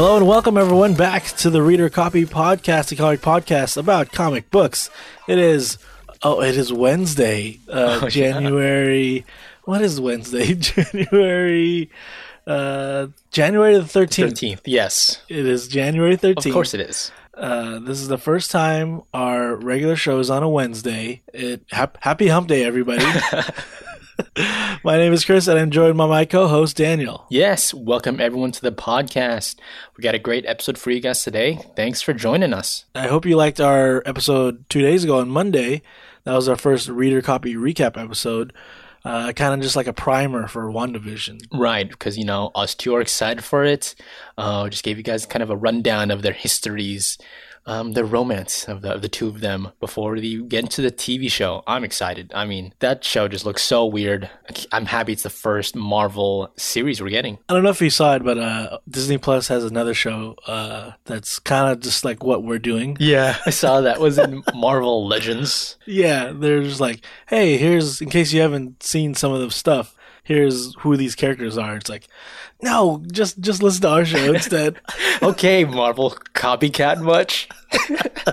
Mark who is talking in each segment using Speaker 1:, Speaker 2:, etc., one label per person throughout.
Speaker 1: Hello and welcome everyone back to the Reader Copy Podcast, a comic podcast about comic books. It is oh, it is Wednesday, uh,
Speaker 2: Oh, yeah.
Speaker 1: January. What is Wednesday? January, uh, January the thirteenth.
Speaker 2: Thirteenth, yes,
Speaker 1: It is January thirteenth.
Speaker 2: of course it is.
Speaker 1: Uh, this is the first time our regular show is on a Wednesday. It hap- happy Hump Day, everybody. my name is Chris, and I'm joined by my co-host Daniel.
Speaker 2: Yes, welcome everyone to the podcast. We got a great episode for you guys today. Thanks for joining us.
Speaker 1: I hope you liked our episode two days ago on Monday. That was our first reader copy recap episode. Uh, kind of just like a primer for WandaVision.
Speaker 2: Right, because you know us two are excited for it. Uh, just gave you guys kind of a rundown of their histories, um, the romance of the of the two of them before we get into the TV show. I'm excited. I mean, that show just looks so weird. I'm happy it's the first Marvel series we're getting.
Speaker 1: I don't know if you saw it, but uh, Disney Plus has another show uh, that's kind of just like what we're doing.
Speaker 2: Yeah, I saw that was in Marvel Legends.
Speaker 1: Yeah, they're just like, hey, here's in case you haven't seen some of the stuff. Here's who these characters are. It's like, no, just just listen to our show instead.
Speaker 2: Okay, Marvel copycat much?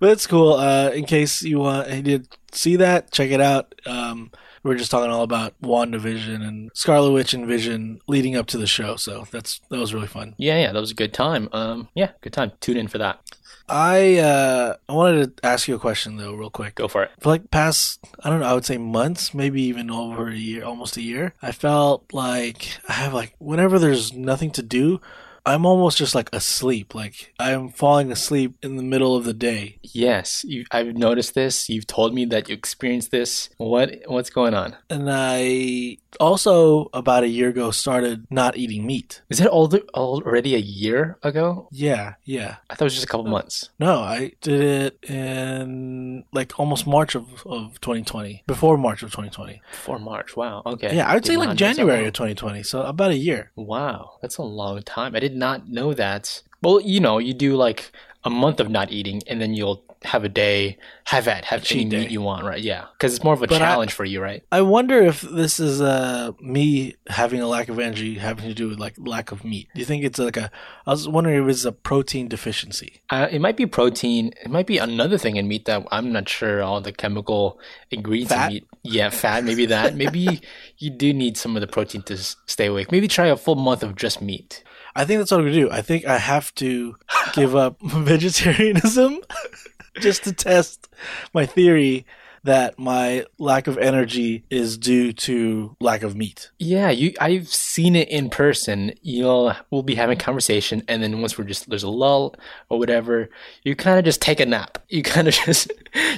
Speaker 1: But it's cool. Uh, in case you want, you did see that, check it out. Um, we're just talking all about WandaVision and Scarlet Witch and Vision leading up to the show. So that's that was really fun.
Speaker 2: Yeah, yeah, that was a good time. Um, yeah, good time. Tune in for that.
Speaker 1: I uh, I wanted to ask you a question though, real quick.
Speaker 2: Go for it.
Speaker 1: For like past, I don't know, I would say months, maybe even over a year, almost a year. I felt like I have like whenever there's nothing to do, I'm almost just like asleep. Like I'm falling asleep in the middle of the day.
Speaker 2: Yes, you, I've noticed this. You've told me that you experienced this. What what's going on?
Speaker 1: And I also about a year ago started not eating meat.
Speaker 2: Is it all already a year ago?
Speaker 1: Yeah, yeah.
Speaker 2: I thought it was just a couple months.
Speaker 1: No, I did it in like almost March of, of 2020, before March of 2020.
Speaker 2: Before March. Wow. Okay.
Speaker 1: Yeah, I would say like
Speaker 2: not know so
Speaker 1: January of 2020. So about a year.
Speaker 2: Wow, that's a long time. I did not know that. Well, you know, you do like a month of not eating, and then you'll have a day, have at, have any
Speaker 1: day.
Speaker 2: meat you want, right? Yeah, because it's more of a
Speaker 1: But I-
Speaker 2: challenge for you, right?
Speaker 1: I wonder if this is uh, me having a lack of energy having to do with like lack of meat. Do you think it's like a? I was wondering if it's a protein deficiency.
Speaker 2: Uh, it might be protein. It might be another thing in meat that I'm not sure all the chemical ingredients
Speaker 1: Fat?
Speaker 2: in meat. Yeah, fat. Maybe that. maybe you do need some of the protein to s- stay awake. Maybe try a full month of just meat.
Speaker 1: I think that's what I'm gonna do. I think I have to give up vegetarianism just to test my theory that my lack of energy is due to lack of meat.
Speaker 2: Yeah, you. I've seen it in person. You'll we'll be having conversation, and then once we're just there's a lull or whatever, you kind of just take a nap. You kind of just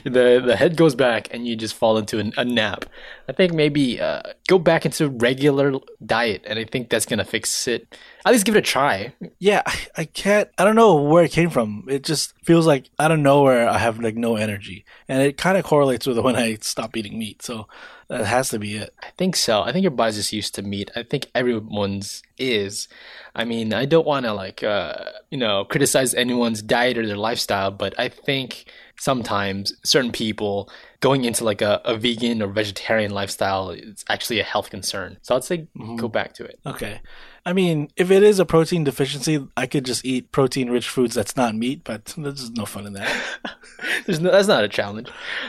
Speaker 2: the the head goes back, and you just fall into an, a nap. I think maybe uh, go back into regular diet, and I think that's gonna fix it. At least give it a try.
Speaker 1: Yeah, I, can't. I don't know where it came from. It just feels like out of nowhere I have like no energy, and it kind of correlates with when I stop eating meat. So that has to be it.
Speaker 2: I think so. I think your body's just used to meat. I think everyone's is. I mean, I don't want to like uh, you know criticize anyone's diet or their lifestyle, but I think sometimes certain people going into like a, a vegan or vegetarian lifestyle it's actually a health concern. So I'd say go back to it.
Speaker 1: Okay. I mean, if it is a protein deficiency, I could just eat protein-rich foods that's not meat, but there's no fun in that.
Speaker 2: There's no, that's not a challenge.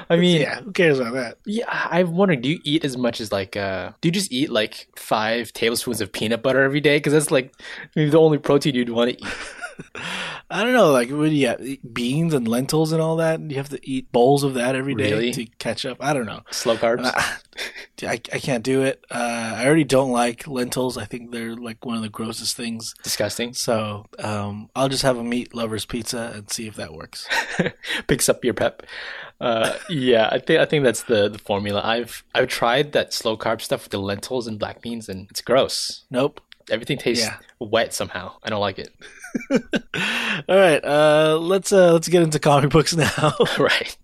Speaker 2: I mean,
Speaker 1: yeah, who cares about that?
Speaker 2: Yeah, I'm wondering, do you eat as much as like, uh, do you just eat like five tablespoons of peanut butter every day? Because that's like maybe the only protein you'd want to eat.
Speaker 1: I don't know, like what do you have, beans and lentils and all that? You have to eat bowls of that every day
Speaker 2: Really?
Speaker 1: to catch up. I don't know.
Speaker 2: Slow carbs.
Speaker 1: I, I can't do it. Uh, I already don't like lentils. I think they're like one of the grossest things.
Speaker 2: Disgusting.
Speaker 1: So um, I'll just have a meat lover's pizza and see if that works.
Speaker 2: Picks up your pep. Uh, yeah, I think I think that's the, the formula. I've I've tried that slow carb stuff with the lentils and black beans, and it's gross.
Speaker 1: Nope.
Speaker 2: Everything tastes
Speaker 1: Yeah.
Speaker 2: wet somehow. I don't like it.
Speaker 1: All right, uh, let's uh, let's get into comic books now.
Speaker 2: right.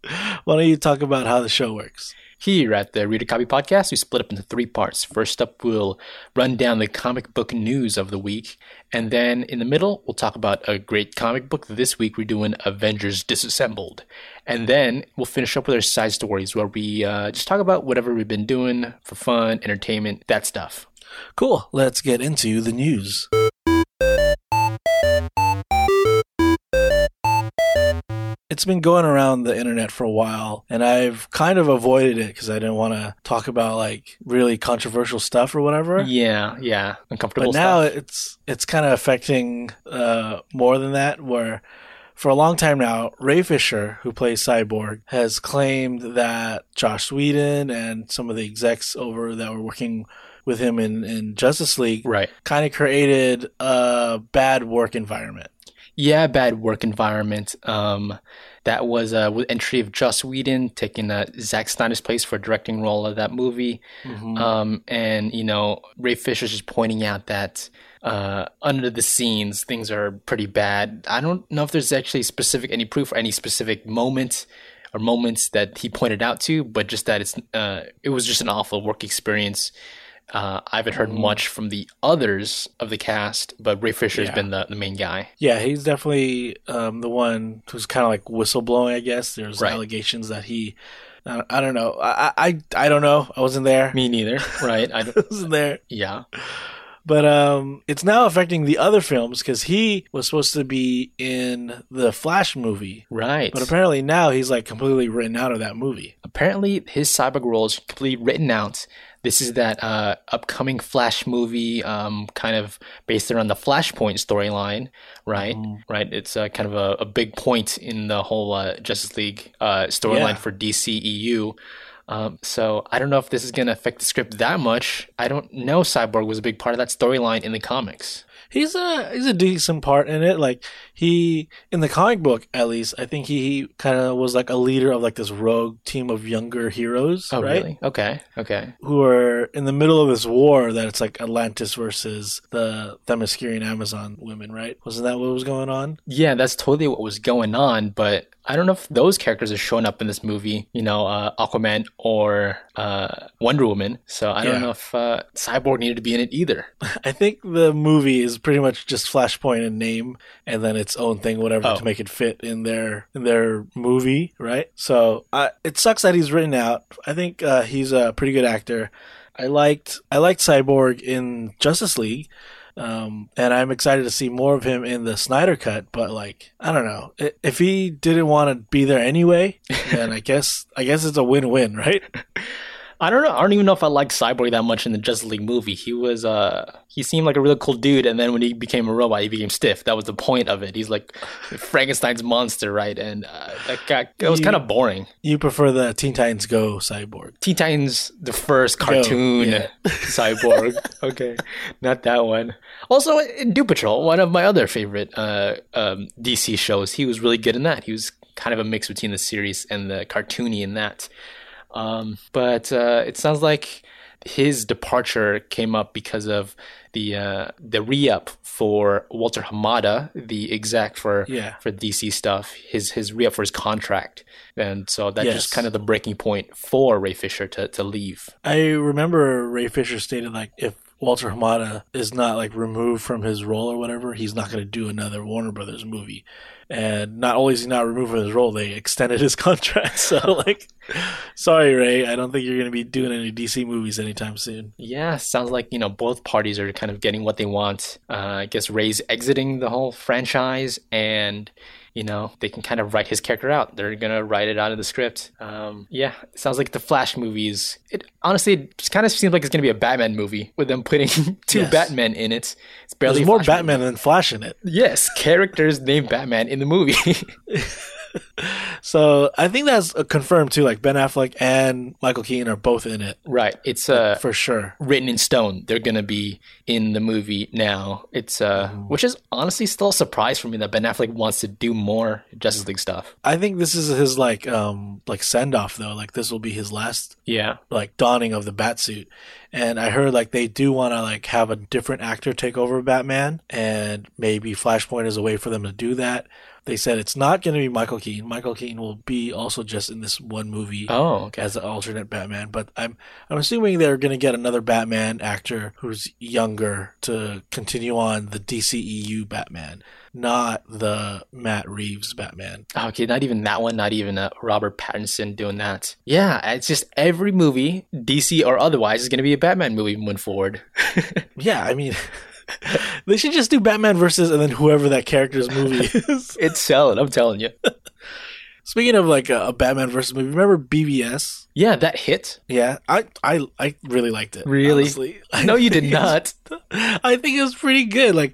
Speaker 1: Why don't you talk about how the show works?
Speaker 2: Here at the Reader Copy Podcast, we split up into three parts. First up, we'll run down the comic book news of the week. And then in the middle, we'll talk about a great comic book. This week, we're doing Avengers Disassembled. And then we'll finish up with our side stories where we uh, just talk about whatever we've been doing for fun, entertainment, that stuff.
Speaker 1: Cool. Let's get into the news it's been going around the internet for a while and I've kind of avoided it because I didn't want to talk about like really controversial stuff or whatever.
Speaker 2: Yeah, yeah, uncomfortable.
Speaker 1: But now
Speaker 2: stuff.
Speaker 1: it's it's kind of affecting uh, more than that. Where for a long time now, Ray Fisher, who plays Cyborg, has claimed that Joss Whedon and some of the execs over that were working with him in, in Justice League
Speaker 2: right.
Speaker 1: kind of created a bad work environment.
Speaker 2: Yeah, bad work environment. Um, that was uh, with entry of Joss Whedon taking uh, Zack Snyder's place for a directing role of that movie.
Speaker 1: Mhm.
Speaker 2: Um, and you know, Ray Fisher's just pointing out that uh, under the scenes things are pretty bad. I don't know if there's actually specific any proof or any specific moment or moments that he pointed out to, but just that it's uh, it was just an awful work experience. Uh, I haven't heard much from the others of the cast, but Ray Fisher's
Speaker 1: Yeah.
Speaker 2: been the, the main guy.
Speaker 1: Yeah, he's definitely um, the one who's kind of like whistleblowing. I guess there's
Speaker 2: Right.
Speaker 1: allegations that he, I, I don't know, I, I I don't know. I wasn't there.
Speaker 2: Me neither, right? I
Speaker 1: I wasn't there.
Speaker 2: yeah,
Speaker 1: But um, it's now affecting the other films because he was supposed to be in the Flash movie,
Speaker 2: right.
Speaker 1: but apparently now he's like completely written out of that movie.
Speaker 2: apparently his cyborg role is completely written out. This is that uh, upcoming Flash movie, um, kind of based around the Flashpoint storyline, right? Right. It's uh, kind of a, a big point in the whole uh, Justice League uh, storyline
Speaker 1: Yeah.
Speaker 2: for DCEU. Um, so I don't know if this is going to affect the script that much. I don't know. Cyborg was a big part of that storyline in the comics.
Speaker 1: He's a he's a decent part in it. Like he in the comic book, at least, I think he kind of was like a leader of like this rogue team of younger heroes,
Speaker 2: Oh,
Speaker 1: right?
Speaker 2: really? Okay. Okay.
Speaker 1: Who are in the middle of this war that it's like Atlantis versus the Themyscirian Amazon women, right? Wasn't that what was going on?
Speaker 2: Yeah, that's totally what was going on, but I don't know if those characters are showing up in this movie, you know, uh, Aquaman or uh, Wonder Woman. So I
Speaker 1: Yeah.
Speaker 2: don't know if uh, Cyborg needed to be in it either.
Speaker 1: I think the movie is pretty much just Flashpoint in name, and then its own thing, whatever,
Speaker 2: Oh.
Speaker 1: to make it fit in their in their movie, right? So uh, it sucks that he's written out. I think uh, he's a pretty good actor. I liked I liked Cyborg in Justice League. Um, and I'm excited to see more of him in the Snyder cut, but like, I don't know. If he didn't want to be there anyway, then I guess, I guess it's a win-win, right?
Speaker 2: I don't know. I don't even know if I liked Cyborg that much in the Justice League movie. He was, uh, he seemed like a really cool dude, and then when he became a robot, he became stiff. That was the point of it. He's like Frankenstein's monster, right? And uh, that got, it was kind of boring.
Speaker 1: You prefer the Teen Titans Go Cyborg.
Speaker 2: Teen Titans, the first cartoon
Speaker 1: yeah.
Speaker 2: cyborg. okay, not that one. Also, in Doom Patrol, one of my other favorite uh, um, DC shows, he was really good in that. He was kind of a mix between the series and the cartoony in that. Um, but uh, it sounds like his departure came up because of the uh, the re-up for Walter Hamada, the exec for
Speaker 1: Yeah.
Speaker 2: for DC stuff. His his re-up for his contract, and so that's
Speaker 1: Yes.
Speaker 2: just kind of the breaking point for Ray Fisher to to leave.
Speaker 1: I remember Ray Fisher stated like if Walter Hamada is not like removed from his role or whatever, he's not going to do another Warner Brothers movie. And not only is he not removed from his role, they extended his contract. So like, sorry Ray, I don't think you're going to be doing any DC movies anytime soon.
Speaker 2: Yeah, sounds like you know both parties are kind of getting what they want. Uh, I guess Ray's exiting the whole franchise, and you know they can kind of write his character out. They're gonna write it out of the script. Um, yeah, it sounds like the Flash movies. It honestly it just kind of seems like it's gonna be a Batman movie with them putting two
Speaker 1: Yes.
Speaker 2: Batmen in it. It's barely
Speaker 1: There's more Batman than Flash in it.
Speaker 2: Yes, characters named Batman in the movie.
Speaker 1: So I think that's uh, confirmed too. Like Ben Affleck and Michael Keaton are both in it
Speaker 2: right. It's uh
Speaker 1: for sure.
Speaker 2: written in stone. They're gonna be in the movie now. It's uh, which is honestly still a surprise for me that Ben Affleck wants to do more Justice League stuff.
Speaker 1: I think this is his like um like send off though. Like this will be his last
Speaker 2: Yeah,
Speaker 1: like donning of the bat suit. And I heard like they do want to like have a different actor take over Batman and maybe Flashpoint is a way for them to do that. They said it's not going to be Michael Keaton. Michael Keaton will be also just in this one movie
Speaker 2: Oh, okay.
Speaker 1: as an alternate Batman, but I'm I'm assuming they're going to get another Batman actor who's younger to continue on the DCEU Batman, not the Matt Reeves Batman.
Speaker 2: Okay, not even that one. Not even uh, Robert Pattinson doing that. Yeah, it's just every movie, DC or otherwise, is going to be a Batman movie moving forward.
Speaker 1: Yeah, I mean, they should just do Batman versus and then whoever that character's movie is.
Speaker 2: it's selling. I'm telling you.
Speaker 1: Speaking of like a, a Batman versus movie, remember BVS?
Speaker 2: Yeah, that hit.
Speaker 1: Yeah, I I I really liked it.
Speaker 2: Really?
Speaker 1: honestly.
Speaker 2: No, you did not.
Speaker 1: I think it was pretty good. Like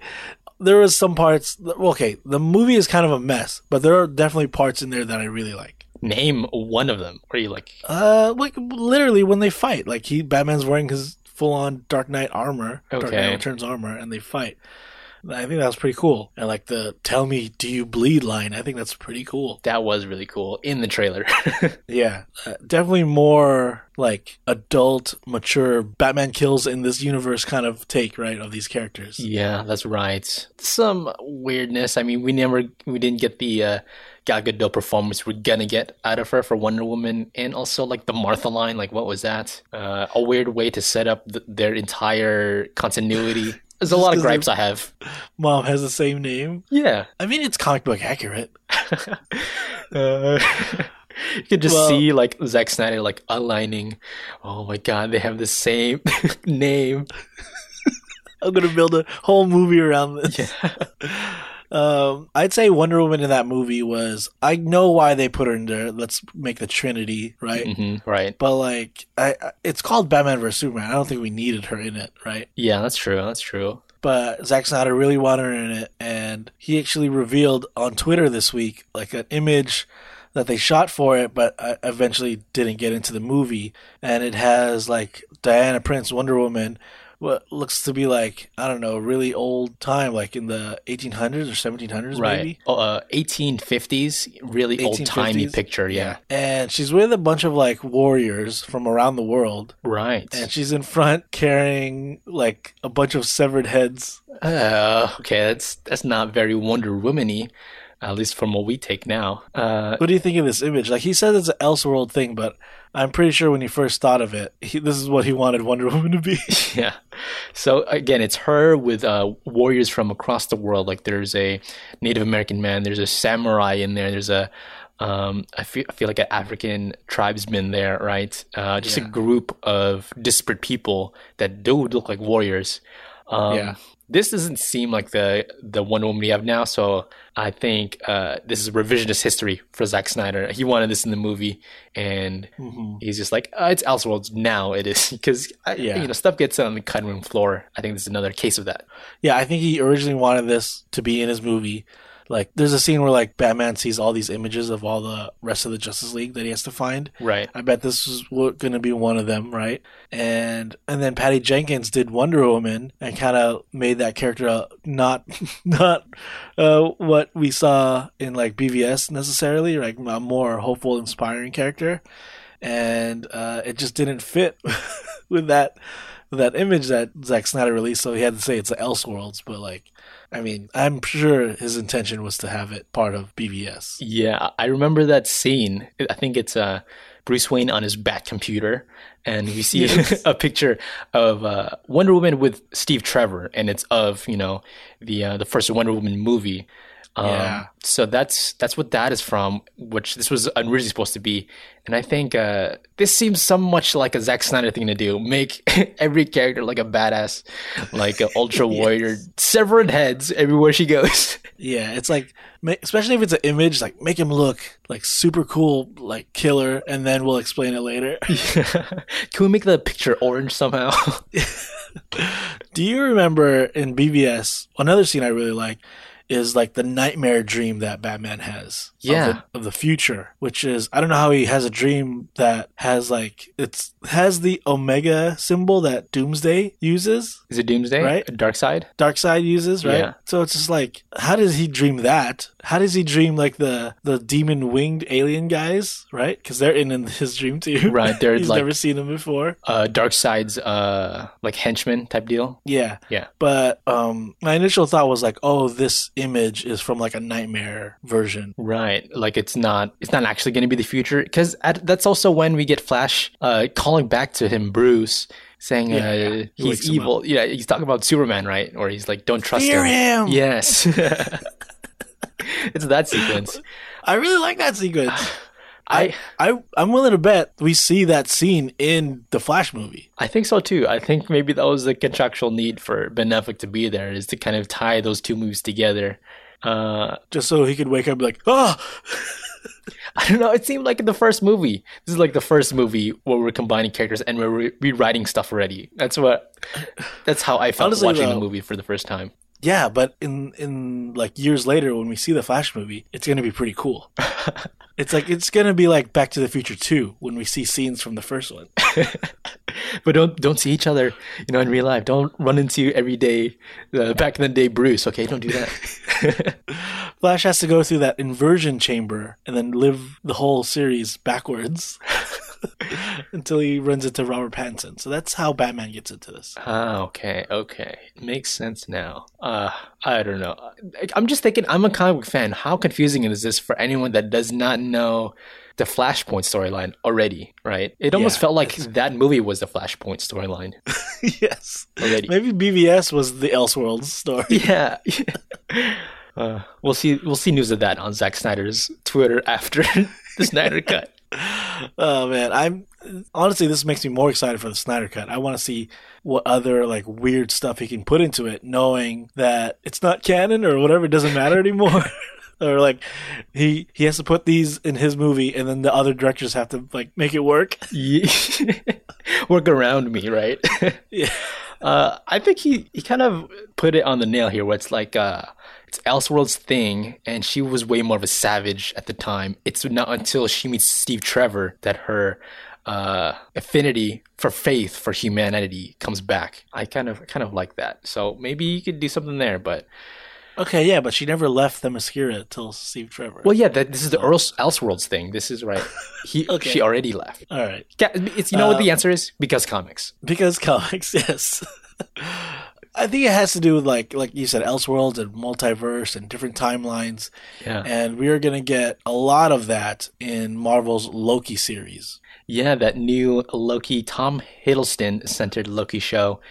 Speaker 1: there was some parts. well, Okay, the movie is kind of a mess, but there are definitely parts in there that I really like.
Speaker 2: Name one of them. Are you like?
Speaker 1: Uh, like literally when they fight, like he Batman's wearing his full on Dark Knight armor, Dark Knight Returns armor, and they fight. I think that was pretty cool. And like the "Tell me, do you bleed?" line, I think that's pretty cool.
Speaker 2: That was really cool in the trailer.
Speaker 1: Yeah, uh, definitely more like adult, mature Batman kills in this universe kind of take, right, of these characters.
Speaker 2: yeah, that's right. Some weirdness. I mean, we never, we didn't get the uh, Gal Gadot performance we're gonna get out of her for Wonder Woman, and also like the Martha line. Like, what was that? Uh, a weird way to set up th- their entire continuity. There's a lot of gripes I have.
Speaker 1: Mom has the same name.
Speaker 2: Yeah.
Speaker 1: I mean, it's comic book accurate.
Speaker 2: Uh, you could just
Speaker 1: Well-
Speaker 2: see like Zack Snyder like aligning. Oh my god, they have the same name.
Speaker 1: I'm gonna build a whole movie around this. Um, I'd say Wonder Woman in that movie was. I know why they put her in there. Let's make the Trinity, right?
Speaker 2: hmm right.
Speaker 1: But like, I, I- it's called Batman vs Superman. I don't think we needed her in it, right?
Speaker 2: Yeah, that's true. That's true.
Speaker 1: But Zack Snyder really wanted her in it, and he actually revealed on Twitter this week like an image that they shot for it, but uh, eventually didn't get into the movie. And it has like Diana Prince, Wonder Woman, what looks to be like I don't know, really old time, like in the 1800s or 1700s,
Speaker 2: Right.
Speaker 1: maybe.
Speaker 2: Oh, uh, 1850s, really old timey picture. Yeah.
Speaker 1: And she's with a bunch of like warriors from around the world,
Speaker 2: Right.
Speaker 1: and she's in front carrying like a bunch of severed heads.
Speaker 2: Uh, okay, that's that's not very Wonder Woman-y, at least from what we take now. Uh,
Speaker 1: What do you think of this image? Like he says it's an Elseworld thing, but I'm pretty sure when he first thought of it, he, this is what he wanted Wonder Woman to be.
Speaker 2: yeah. So again, it's her with uh, warriors from across the world. Like there's a Native American man, there's a samurai in there, there's a um, I feel I feel like an African tribesman there, right? Uh, just
Speaker 1: Yeah.
Speaker 2: a group of disparate people that do look like warriors. Um,
Speaker 1: Yeah.
Speaker 2: This doesn't seem like the the Wonder Woman we have now, so I think uh, this is revisionist history for Zack Snyder. He wanted this in the movie, and
Speaker 1: Mhm.
Speaker 2: he's just like, uh, it's Elseworlds now. It is because
Speaker 1: Yeah.
Speaker 2: you know stuff gets on the cutting room floor. I think this is another case of that.
Speaker 1: Yeah, I think he originally wanted this to be in his movie. Like, there's a scene where like Batman sees all these images of all the rest of the Justice League that he has to find.
Speaker 2: Right.
Speaker 1: I bet this was going to be one of them, right? And and then Patty Jenkins did Wonder Woman and kind of made that character not not uh, what we saw in like BVS necessarily, like a more hopeful, inspiring character, and uh, it just didn't fit with that with that image that Zack Snyder released. So he had to say it's the Elseworlds, but like. I mean, I'm sure his intention was to have it part of BVS.
Speaker 2: Yeah, I remember that scene. I think it's uh, Bruce Wayne on his bat computer, and we see
Speaker 1: Yes.
Speaker 2: a picture of uh, Wonder Woman with Steve Trevor, and it's of you know the uh, the first Wonder Woman movie. Um,
Speaker 1: Yeah.
Speaker 2: So that's that's what that is from, which this was originally supposed to be, and I think uh, this seems so much like a Zack Snyder thing to do: make every character like a badass, like an ultra warrior, severed heads everywhere she goes.
Speaker 1: Yeah, it's like, especially if it's an image, like make him look like super cool, like killer, and then we'll explain it later.
Speaker 2: Can we make the picture orange somehow?
Speaker 1: Do you remember in BVS another scene I really like is like the nightmare dream that Batman has.
Speaker 2: Yeah.
Speaker 1: Of the, of the future, which is I don't know how he has a dream that has like it's has the Omega symbol that Doomsday uses,
Speaker 2: Is it Doomsday?
Speaker 1: Right. Darkseid?
Speaker 2: Dark Side
Speaker 1: uses, right?
Speaker 2: Yeah.
Speaker 1: So it's just like how does he dream that? How does he dream like the the demon winged alien guys, right? Because they're in, in his dream too.
Speaker 2: Right, they're
Speaker 1: He's
Speaker 2: like-
Speaker 1: never seen them before.
Speaker 2: Uh, Darkseid's uh, like henchman type deal.
Speaker 1: Yeah.
Speaker 2: Yeah.
Speaker 1: But um my initial thought was like, oh, this image is from like a nightmare version.
Speaker 2: Right. Like it's not it's not actually going to be the future because that's also when we get Flash uh, calling back to him Bruce saying
Speaker 1: Yeah,
Speaker 2: uh,
Speaker 1: yeah. He
Speaker 2: he's evil. Yeah, he's talking about Superman, right? Or he's like don't trust
Speaker 1: Fear him.
Speaker 2: Yes. it's that sequence.
Speaker 1: I really like that sequence.
Speaker 2: I
Speaker 1: I I'm willing to bet we see that scene in the Flash movie.
Speaker 2: I think so too. I think maybe that was the contractual need for Ben Affleck to be there is to kind of tie those two movies together. Uh,
Speaker 1: Just so he could wake up like, oh
Speaker 2: I don't know. It seemed like in the first movie. This is like the first movie where we're combining characters and we're re- rewriting stuff already. That's what. That's how I felt
Speaker 1: Honestly,
Speaker 2: watching the movie for the first time.
Speaker 1: Yeah, but in in like years later when we see the Flash movie, it's gonna be pretty cool. it's like it's gonna be like Back to the Future two when we see scenes from the first one.
Speaker 2: but don't don't see each other, you know, in real life. Don't run into everyday uh, back in the day Bruce. Okay, don't do that.
Speaker 1: Flash has to go through that inversion chamber and then live the whole series backwards until he runs into Robert Pattinson. So that's how Batman gets into this.
Speaker 2: ah, okay, okay, makes sense now. Uh, I don't know. I'm just thinking. I'm a comic book fan. How confusing is this for anyone that does not know? The Flashpoint storyline already, right? It almost
Speaker 1: Yeah,
Speaker 2: felt like that movie was the Flashpoint storyline
Speaker 1: yes.
Speaker 2: already.
Speaker 1: Maybe BVS was the Elseworlds story.
Speaker 2: Yeah. Uh, we'll see. We'll see news of that on Zack Snyder's Twitter after the Snyder Cut.
Speaker 1: Oh man, I'm honestly this makes me more excited for the Snyder cut. I want to see what other like weird stuff he can put into it, knowing that it's not canon or whatever. It doesn't matter anymore. or like he he has to put these in his movie, and then the other directors have to like make it work.
Speaker 2: Work around me, right?
Speaker 1: Yeah.
Speaker 2: Uh, I think he, he kind of put it on the nail here, where it's like uh, it's Elseworlds thing, and she was way more of a savage at the time. It's not until she meets Steve Trevor that her uh, affinity for faith for humanity comes back. I kind of kind of like that. So maybe you could do something there, but
Speaker 1: Okay, yeah, but she never left Themyscira till Steve Trevor.
Speaker 2: well, yeah, that, this is the Else- Elseworlds thing. This is right. He
Speaker 1: Okay.
Speaker 2: she already left.
Speaker 1: All right,
Speaker 2: it's you know what the answer is because comics.
Speaker 1: because comics, yes. I think it has to do with like like you said, Elseworlds and multiverse and different timelines.
Speaker 2: Yeah.
Speaker 1: And we are going to get a lot of that in Marvel's Loki series.
Speaker 2: Yeah, that new Loki, Tom Hiddleston centered Loki show.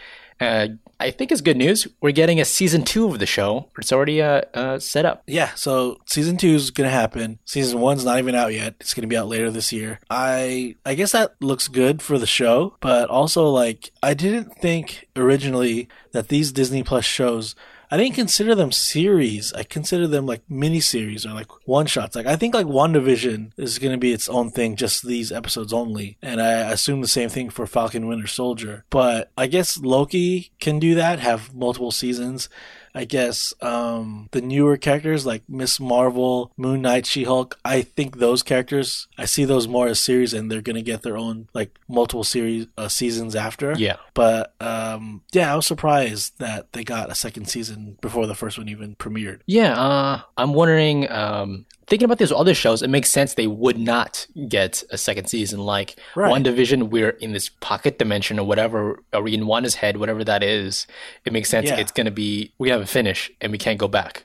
Speaker 2: Uh, I think is good news. We're getting a season two of the show. It's already uh, uh, set up.
Speaker 1: Yeah, so season two is going to happen. Season one's not even out yet. It's going to be out later this year. I I guess that looks good for the show, but also like I didn't think originally that these Disney Plus shows I didn't consider them series. I consider them like mini series or like one shots. Like I think like WandaVision is going to be its own thing, just these episodes only. And I assume the same thing for Falcon Winter Soldier. But I guess Loki can do that, have multiple seasons. I guess um, the newer characters like Miss Marvel, Moon Knight, She Hulk. I think those characters, I see those more as series, and they're gonna get their own like multiple series uh, seasons after.
Speaker 2: Yeah.
Speaker 1: But um, yeah, I was surprised that they got a second season before the first one even premiered.
Speaker 2: Yeah, uh, I'm wondering. Um, thinking about these other shows, it makes sense they would not get a second season. Like
Speaker 1: Right.
Speaker 2: WandaVision, we're in this pocket dimension or whatever, or in Wanda's head, whatever that is. It makes sense.
Speaker 1: Yeah.
Speaker 2: It's gonna be we have a finish and we can't go back.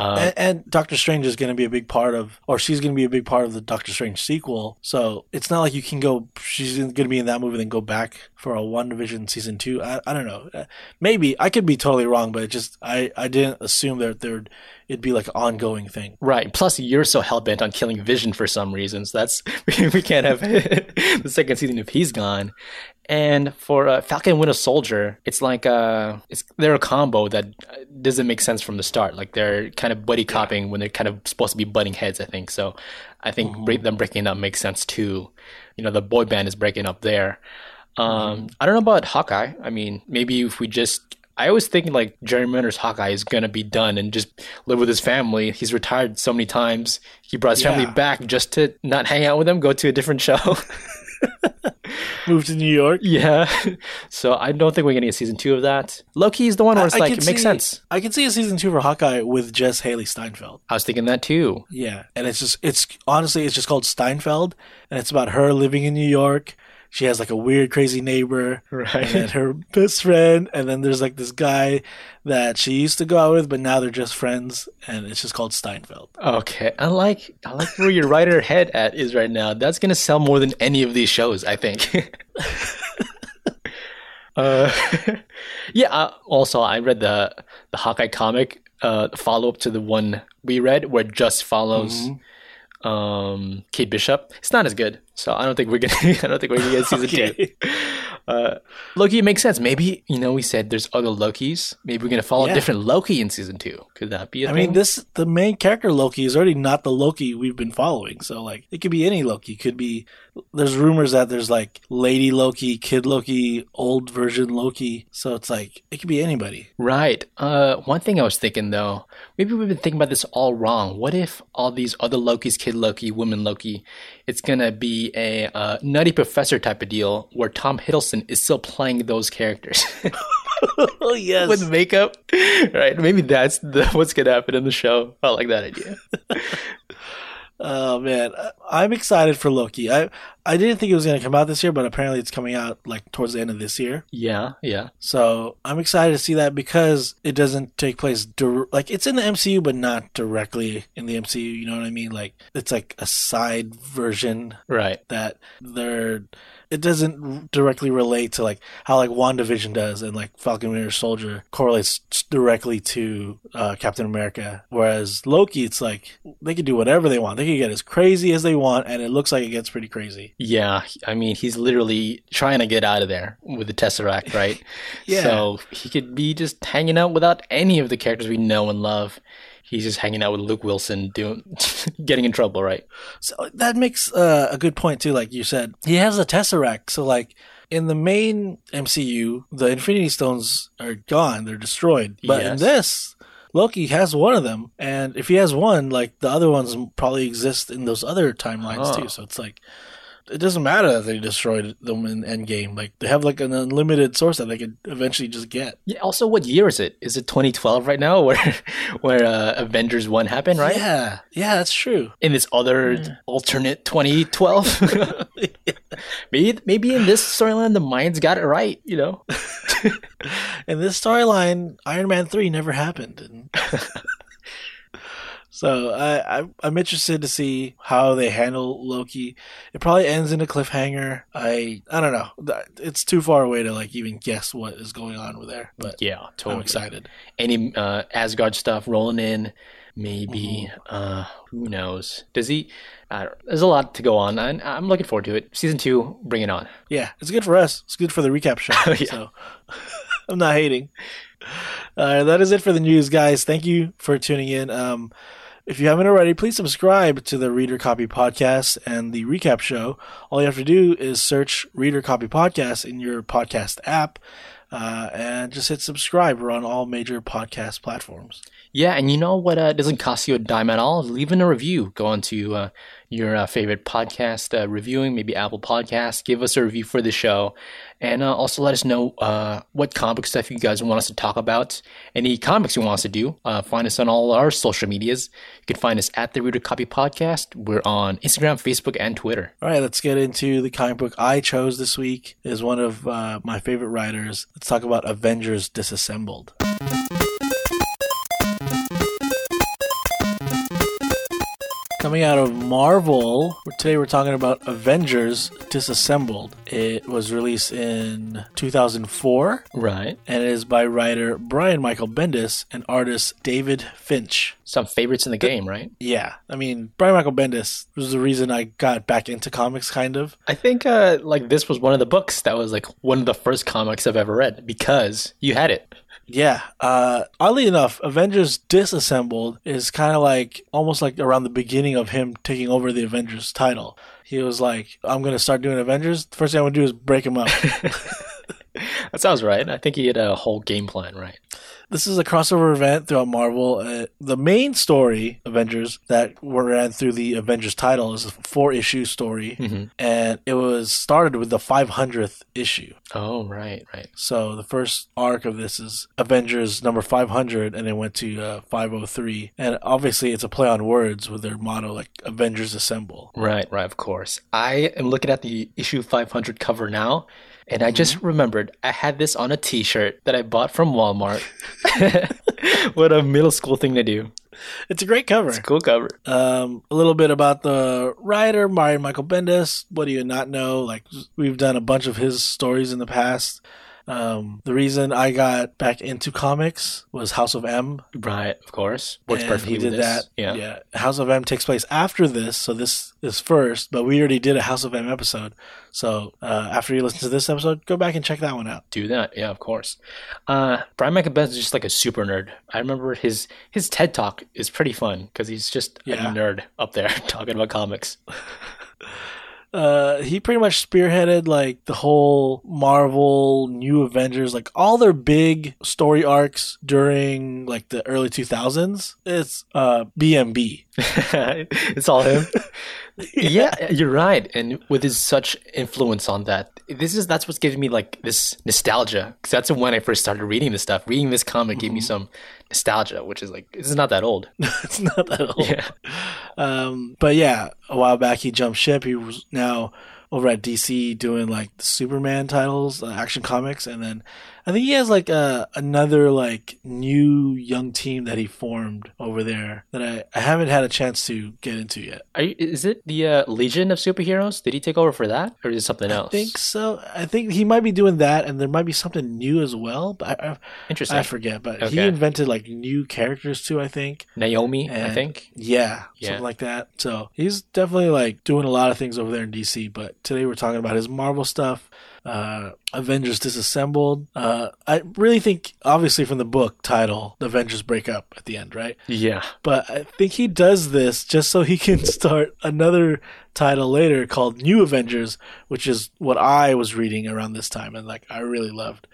Speaker 2: Uh,
Speaker 1: and, and Doctor Strange is going to be a big part of, or she's going to be a big part of the Doctor Strange sequel. So it's not like you can go. She's going to be in that movie, then go back for a WandaVision season two. I, I don't know. Uh, Maybe I could be totally wrong, but it just I I didn't assume that there'd it'd be like an ongoing thing.
Speaker 2: Right. Plus, you're so hell bent on killing Vision for some reasons. That's we can't have the second season if he's gone. And for uh, Falcon Winter Soldier, it's like uh, it's they're a combo that doesn't make sense from the start. Like they're kind of buddy copping when they're kind of supposed to be butting heads. I think so. I think break, them breaking up makes sense too. You know, the boy band is breaking up there. Um, I don't know about Hawkeye. I mean, maybe if we just I always think like Jeremy Renner's Hawkeye is gonna be done and just live with his family. He's retired so many times. He brought his family back just to not hang out with them, go to a different show.
Speaker 1: Move to New York.
Speaker 2: yeah. So I don't think we're going getting a season two of that. Loki is the one where it's
Speaker 1: I
Speaker 2: like
Speaker 1: could
Speaker 2: it makes
Speaker 1: see-
Speaker 2: sense.
Speaker 1: I can see a season two for Hawkeye with Jess Hailee Steinfeld.
Speaker 2: I was thinking that too.
Speaker 1: Yeah, and it's just it's honestly it's just called Steinfeld, and it's about her living in New York. She has like a weird, crazy neighbor,
Speaker 2: Right.
Speaker 1: And her best friend, and then there's like this guy that she used to go out with, but now they're just friends, and it's just called Steinfeld.
Speaker 2: Okay. I like I like where your writer head at is right now. That's gonna sell more than any of these shows, I think. uh, yeah. Uh, also, I read the the Hawkeye comic, uh, follow up to the one we read, where it just follows um Kate Bishop. It's not as good, so I don't think we're gonna. I don't think we're gonna get season
Speaker 1: Okay.
Speaker 2: two. Uh, Loki makes sense. Maybe you know we said there's other Lokis. Maybe we're gonna follow
Speaker 1: Yeah.
Speaker 2: a different Loki in season two. Could that be a
Speaker 1: I
Speaker 2: thing?
Speaker 1: mean, this the main character Loki is already not the Loki we've been following. So like, it could be any Loki. Could be. There's rumors that there's like Lady Loki, Kid Loki, old version Loki. So it's like it could be anybody.
Speaker 2: Right. Uh, one thing I was thinking though, maybe we've been thinking about this all wrong. What if all these other Lokis, Kid Loki, Woman Loki, it's gonna be a uh, Nutty Professor type of deal where Tom Hiddleston is still playing those characters
Speaker 1: oh yes.
Speaker 2: with makeup, right? Maybe that's the, what's gonna happen in the show. I like that idea.
Speaker 1: Oh man, I'm excited for Loki. I I didn't think it was going to come out this year, but apparently it's coming out like towards the end of this year.
Speaker 2: Yeah, yeah,
Speaker 1: So I'm excited to see that because it doesn't take place dir- like it's in the MCU, but not directly in the MCU. You know what I mean? Like it's like a side version
Speaker 2: right.
Speaker 1: that they're. It doesn't directly relate to like how like WandaVision does and like Falcon Winter Soldier correlates directly to uh, Captain America. Whereas Loki, it's like they can do whatever they want. They can get as crazy as they want, and it looks like it gets pretty crazy.
Speaker 2: Yeah, I mean, he's literally trying to get out of there with the Tesseract, right?
Speaker 1: Yeah.
Speaker 2: So he could be just hanging out without any of the characters we know and love. He's just hanging out with Luke Wilson, doing, getting in trouble, right?
Speaker 1: So that makes uh, a good point too. Like you said, he has a tesseract. So like in the main MCU, the Infinity Stones are gone; they're destroyed. But in this, Loki has one of them, and if he has one, like the other ones probably exist in those other timelines
Speaker 2: Oh.
Speaker 1: too. So it's like. It doesn't matter that they destroyed them in Endgame. Like they have like an unlimited source that they could eventually just get.
Speaker 2: Yeah. Also, what year is it? Is it 2012 right now, where where uh, Avengers One happened, right?
Speaker 1: Yeah, yeah, that's true.
Speaker 2: In this other alternate 2012. maybe maybe in this storyline, the minds got it right. You know.
Speaker 1: In this storyline, Iron Man three never happened, and so I, I I'm interested to see how they handle Loki. It probably ends in a cliffhanger. I I don't know. It's too far away to like even guess what is going on with there, but
Speaker 2: Yeah, totally.
Speaker 1: I'm excited.
Speaker 2: any uh, Asgard stuff rolling in. Maybe uh, who knows? Does he? There's a lot to go on. and I'm looking forward to it. Season two, bring it on.
Speaker 1: Yeah, it's good for us. It's good for the recap show.
Speaker 2: Yeah.
Speaker 1: So I'm not hating. Uh, that is it for the news, guys. Thank you for tuning in. Um, if you haven't already, please subscribe to the Reader Copy Podcast and the Recap Show. All you have to do is search Reader Copy Podcast in your podcast app uh, and just hit subscribe. We're on all major podcast platforms.
Speaker 2: Yeah, and you know what uh, doesn't cost you a dime at all? Leaving a review. Go on to uh, your uh, favorite podcast uh, reviewing, maybe Apple Podcast. Give us a review for the show, and uh, also let us know uh, what comic stuff you guys want us to talk about. Any comics you want us to do. Uh, find us on all our social medias. You can find us at the Reader Copy Podcast. We're on Instagram, Facebook, and Twitter.
Speaker 1: All right, let's get into the comic book I chose this week. It is one of uh, my favorite writers. Let's talk about Avengers Disassembled. Coming out of Marvel, today we're talking about Avengers Disassembled. It was released in 2004
Speaker 2: Right.
Speaker 1: and it is by writer Brian Michael Bendis and artist David Finch.
Speaker 2: Some favorites in the game, right?
Speaker 1: Yeah, I mean, Brian Michael Bendis was the reason I got back into comics, kind of.
Speaker 2: I think uh, like this was one of the books that was like one of the first comics I've ever read because you had it.
Speaker 1: Yeah. Uh, oddly enough, Avengers Disassembled is kind of like almost like around the beginning of him taking over the Avengers title. He was like, I'm going to start doing Avengers. First thing I'm going to do is break him up.
Speaker 2: That sounds right. I think he had a whole game plan, right?
Speaker 1: This is a crossover event throughout Marvel. Uh, the main story, Avengers, that ran through the Avengers title is a four issue story. And it was started with the 500th issue.
Speaker 2: Oh, right, right.
Speaker 1: So the first arc of this is Avengers number 500, and it went to uh, 503. And obviously, it's a play on words with their motto, like Avengers Assemble.
Speaker 2: Right, right, of course. I am looking at the issue 500 cover now, and I just remembered I had this on a t shirt that I bought from Walmart. what a middle school thing to do.
Speaker 1: It's a great cover.
Speaker 2: Cool cover.
Speaker 1: Um, a little bit about the writer, Brian Michael Bendis. What do you not know? Like, we've done a bunch of his stories in the past. Um, the reason I got back into comics was House of M.
Speaker 2: Right, of course. Works
Speaker 1: and
Speaker 2: perfectly
Speaker 1: he did that.
Speaker 2: Yeah.
Speaker 1: yeah. House of M takes place after this, so this is first. But we already did a House of M episode, so uh, after you listen to this episode, go back and check that one out.
Speaker 2: do that. Yeah, of course. Uh, Brian Michael Bendis is just like a super nerd. I remember his his TED talk is pretty fun because he's just
Speaker 1: Yeah.
Speaker 2: a nerd up there talking about comics.
Speaker 1: uh he pretty much spearheaded like the whole Marvel New Avengers like all their big story arcs during like the early 2000s it's uh BMB
Speaker 2: it's all him. yeah, you're right. And with his such influence on that, this is that's what's giving me like this nostalgia. Because that's when I first started reading this stuff. Reading this comic gave me some nostalgia, which is like this is not that old.
Speaker 1: it's not that old
Speaker 2: Yeah,
Speaker 1: um but yeah a while back he jumped ship he was now over at DC doing like the Superman titles uh, action comics and then I think he has like uh, another like new young team that he formed over there that I, I haven't had a chance to get into yet
Speaker 2: Are you, is it the uh, Legion of Superheroes? Did he take over for that, or is it something else?
Speaker 1: I think so. I think he might be doing that, and there might be something new as well. But I,
Speaker 2: Interesting.
Speaker 1: I, I forget. But he invented like new characters too. I think.
Speaker 2: Naomi, I think.
Speaker 1: Yeah,
Speaker 2: Yeah.
Speaker 1: something like that. So he's definitely like doing a lot of things over there in DC. But today we're talking about his Marvel stuff. Uh, Avengers Disassembled. Uh, I really think, obviously, from the book title, the Avengers break up at the end, right?
Speaker 2: Yeah.
Speaker 1: But I think he does this just so he can start another title later called New Avengers, which is what I was reading around this time and like I really loved.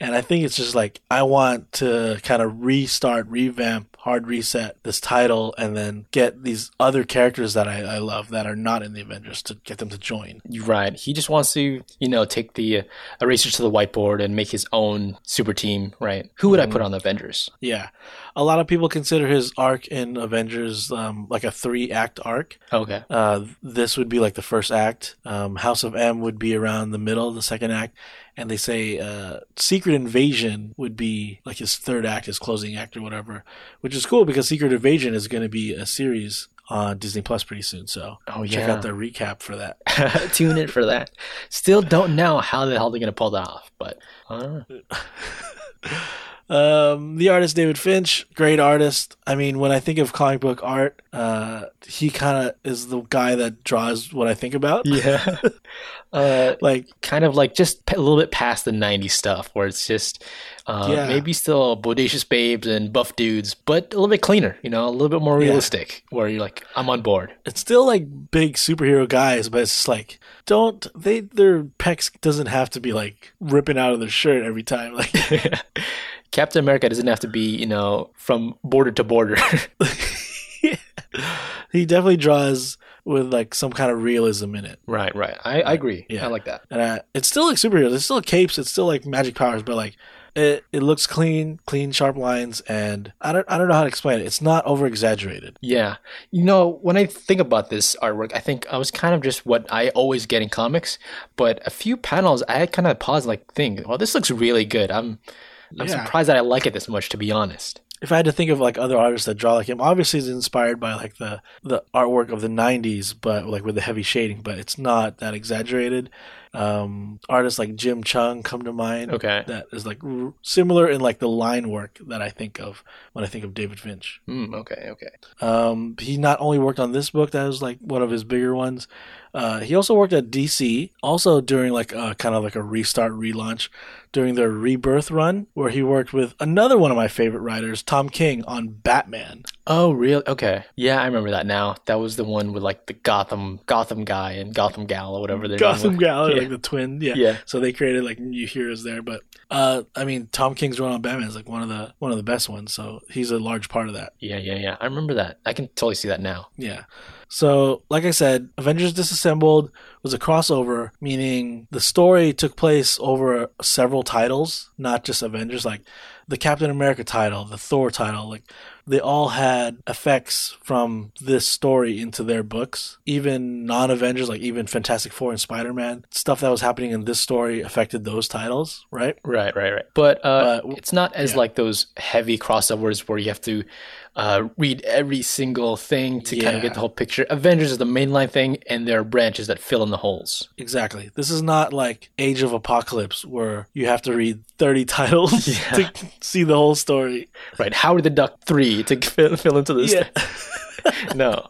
Speaker 1: And I think it's just like I want to kind of restart, revamp, hard reset this title and then get these other characters that I, I love that are not in the Avengers to get them to join.
Speaker 2: Right. He just wants to, you know, take the uh, eraser to the whiteboard and make his own super team, right? Who would I put on the Avengers?
Speaker 1: Yeah. A lot of people consider his arc in Avengers um, like a three act arc.
Speaker 2: Okay.
Speaker 1: Uh, this would be like the first act. Um, House of M would be around the middle of the second act. And they say uh, Secret Invasion would be like his third act, his closing act or whatever, which is cool because Secret Invasion is going to be a series on Disney Plus pretty soon. So
Speaker 2: Oh,
Speaker 1: check
Speaker 2: yeah.
Speaker 1: out the recap for that.
Speaker 2: Tune in for that. Still don't know how the hell they're going to pull that off, but I don't know.
Speaker 1: Um, the artist David Finch, great artist. I mean, when I think of comic book art, uh, he kind of is the guy that draws what I think about.
Speaker 2: Yeah. uh,
Speaker 1: Like,
Speaker 2: kind of like just a little bit past the 90s stuff where it's just uh,
Speaker 1: Yeah.
Speaker 2: maybe still bodacious babes and buff dudes, but a little bit cleaner, you know, a little bit more
Speaker 1: Yeah.
Speaker 2: realistic where you're like, I'm on board.
Speaker 1: it's still like big superhero guys, but it's just like don't they their pecs doesn't have to be like ripping out of their shirt every time. Like
Speaker 2: Captain America doesn't have to be, you know, from border to border.
Speaker 1: he definitely draws with like some kind of realism in it.
Speaker 2: right, right. I, I agree.
Speaker 1: Yeah.
Speaker 2: I like that.
Speaker 1: And uh, it's still like superheroes. It's still capes. It's still like magic powers, but like it, it looks clean, clean, sharp lines, and I don't I don't know how to explain it. It's not over exaggerated.
Speaker 2: Yeah. You know, when I think about this artwork, I think I was kind of just what I always get in comics, but a few panels I kind of paused like think, well, this looks really good. I'm I'm
Speaker 1: Yeah.
Speaker 2: surprised that I like it this much to be honest.
Speaker 1: if I had to think of like other artists that draw like him, obviously it's inspired by like the the artwork of the '90s, but like with the heavy shading, but it's not that exaggerated. Um, artists like Jim Cheung come to mind.
Speaker 2: Okay.
Speaker 1: that is like r- similar in like the line work that I think of when I think of David Finch.
Speaker 2: Mm, okay, okay.
Speaker 1: Um, he not only worked on this book, that was like one of his bigger ones. Uh, he also worked at DC, also during like a kind of like a restart relaunch during their rebirth run, where he worked with another one of my favorite writers, Tom King, on Batman.
Speaker 2: Oh, really? Okay. Yeah, I remember that now. That was the one with like the Gotham Gotham guy and Gotham gal or whatever their name
Speaker 1: Gotham. Gal,
Speaker 2: Yeah.
Speaker 1: like the twin, yeah.
Speaker 2: Yeah.
Speaker 1: So they created like new heroes there, but uh, I mean, Tom King's run on Batman is like one of the one of the best ones, so he's a large part of that.
Speaker 2: Yeah, yeah, yeah. I remember that. I can totally see that now.
Speaker 1: Yeah. So, like I said, Avengers Disassembled was a crossover, meaning the story took place over several titles, not just Avengers. Like the Captain America title, the Thor title, like they all had effects from this story into their books. Even non Avengers, like even Fantastic Four and Spider Man, stuff that was happening in this story affected those titles, right?
Speaker 2: Right, right, right. But uh,
Speaker 1: But-
Speaker 2: it's not as
Speaker 1: yeah.
Speaker 2: like those heavy crossovers where you have to uh, read every single thing to kind of get the whole picture. Avengers is the mainline thing, and there are branches that fill in the holes.
Speaker 1: Exactly. This is not like Age of Apocalypse where you have to read 30 titles
Speaker 2: Yeah.
Speaker 1: to see the whole story.
Speaker 2: Right? Howard the Duck to fill, fill into this.
Speaker 1: Yeah.
Speaker 2: no.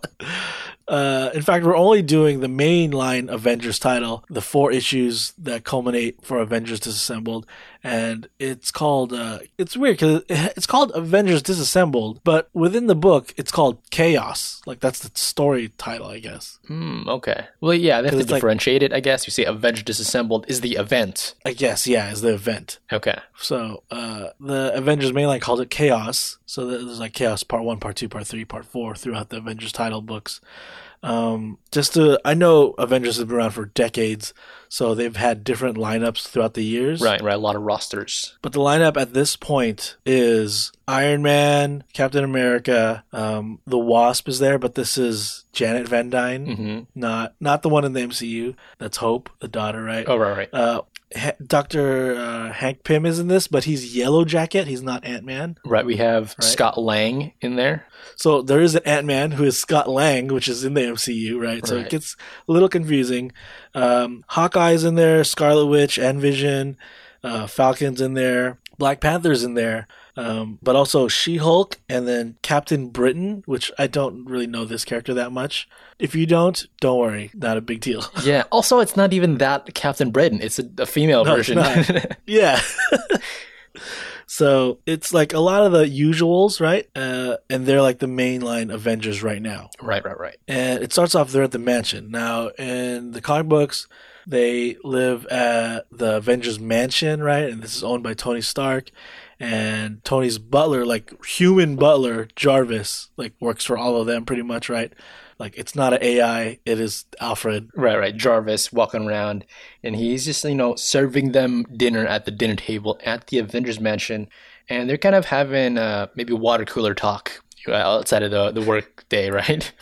Speaker 1: Uh, in fact, we're only doing the mainline Avengers title, the four issues that culminate for Avengers Disassembled, and it's called. Uh, it's weird because it's called Avengers Disassembled, but within the book, it's called Chaos. Like that's the story title, I guess.
Speaker 2: Hmm, okay. Well, yeah, they have to
Speaker 1: it's like-
Speaker 2: differentiate it, I guess. You say Avengers Disassembled is the event.
Speaker 1: I guess, yeah, is the event.
Speaker 2: Okay.
Speaker 1: So uh, the Avengers mainline called it Chaos. So there's like Chaos Part One, Part Two, Part Three, Part Four throughout the Avengers title books. Um, just to, I know Avengers has been around for decades, so they've had different lineups throughout the years.
Speaker 2: Right, right. A lot of rosters.
Speaker 1: But the lineup at this point is Iron Man, Captain America, um, the Wasp is there, but this is Janet Van Dyne,
Speaker 2: hmm
Speaker 1: not not the one in the MCU. That's Hope, the daughter, right?
Speaker 2: Oh, right, right.
Speaker 1: Uh, Ha- Dr. Uh, Hank Pym is in this, but he's Yellow Jacket. He's not Ant Man.
Speaker 2: Right, we have
Speaker 1: Right.
Speaker 2: Scott Lang in there.
Speaker 1: So there is an Ant Man who is Scott Lang, which is in the MCU, right? So it gets a little confusing. Um, Hawkeye's in there, Scarlet Witch, and Vision, uh, Falcon's in there, Black Panther's in there, um, but also She Hulk, and then Captain Britain, which I don't really know this character that much. If you don't, don't worry, not a big deal.
Speaker 2: Yeah. Also, it's not even that Captain Britain. It's a, a female
Speaker 1: No,
Speaker 2: version.
Speaker 1: Yeah. so it's like a lot of the usuals, right? Uh, and they're like the mainline Avengers right now.
Speaker 2: right, right, right.
Speaker 1: And it starts off they're at the mansion. Now, in the comic books, they live at the Avengers mansion, right? And this is owned by Tony Stark. And Tony's butler, like human butler, Jarvis, like works for all of them pretty much, right? Like it's not an AI, it is Alfred.
Speaker 2: Right, right. Jarvis walking around, and he's just you know serving them dinner at the dinner table at the Avengers Mansion, and they're kind of having uh, maybe water cooler talk uh, outside of the the work day, right?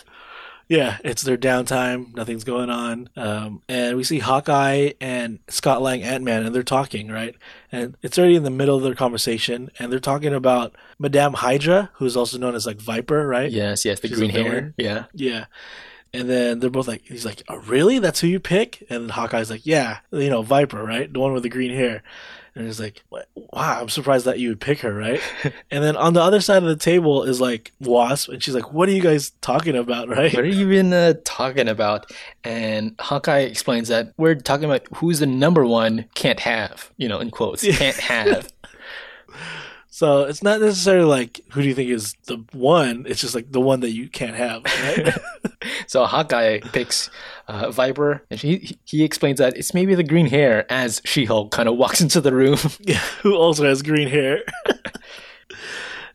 Speaker 1: Yeah, it's their downtime. Nothing's going on. Um, and we see Hawkeye and Scott Lang Ant Man, and they're talking, right? And it's already in the middle of their conversation, and they're talking about Madame Hydra, who's also known as like Viper, right?
Speaker 2: yes, yes. The
Speaker 1: She's
Speaker 2: green hair. Yeah.
Speaker 1: Yeah. And then they're both like, he's like, oh, really? That's who you pick? And Hawkeye's like, yeah, you know, Viper, right? The one with the green hair. And he's like, wow, I'm surprised that you would pick her, right? and then on the other side of the table is like Wasp, and she's like, what are you guys talking about, right?
Speaker 2: What are you even uh, talking about? And Hawkeye explains that we're talking about who's the number one can't have, you know, in quotes, can't have.
Speaker 1: So it's not necessarily like who do you think is the one. It's just like the one that you can't have. Right?
Speaker 2: So Hawkeye picks uh, Viper, and he he explains that it's maybe the green hair as She-Hulk kind of walks into the room.
Speaker 1: yeah, who also has green hair.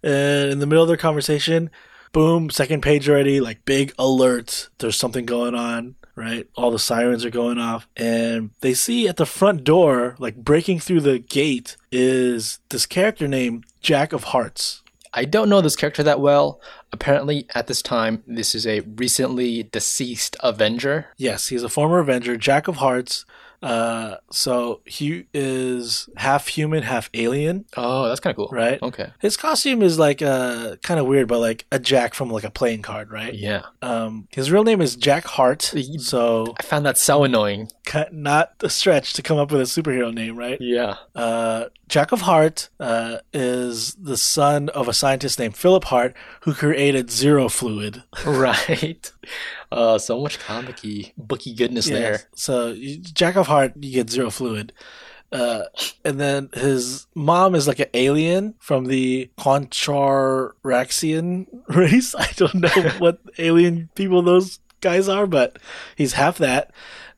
Speaker 1: and in the middle of their conversation, boom, second page already. Like big alert. There's something going on. Right, all the sirens are going off, and they see at the front door, like breaking through the gate, is this character named Jack of Hearts.
Speaker 2: I don't know this character that well. Apparently, at this time, this is a recently deceased Avenger.
Speaker 1: Yes, he's a former Avenger, Jack of Hearts. Uh, so he is half human, half alien,
Speaker 2: Oh, that's kind of cool.
Speaker 1: right?
Speaker 2: Okay.
Speaker 1: His costume is like uh kind of weird, but like a Jack from like a playing card, right?
Speaker 2: Yeah.
Speaker 1: Um, his real name is Jack Hart, so
Speaker 2: I found that so annoying.
Speaker 1: not a stretch to come up with a superhero name, right?
Speaker 2: Yeah.
Speaker 1: Uh, Jack of Heart uh, is the son of a scientist named Philip Hart who created Zero Fluid.
Speaker 2: right. Uh, so much comic-y, booky goodness there.
Speaker 1: So Jack of Heart, you get zero fluid. Uh, and then his mom is like an alien from the Contraraxian race. I don't know what alien people those guys are, but he's half that.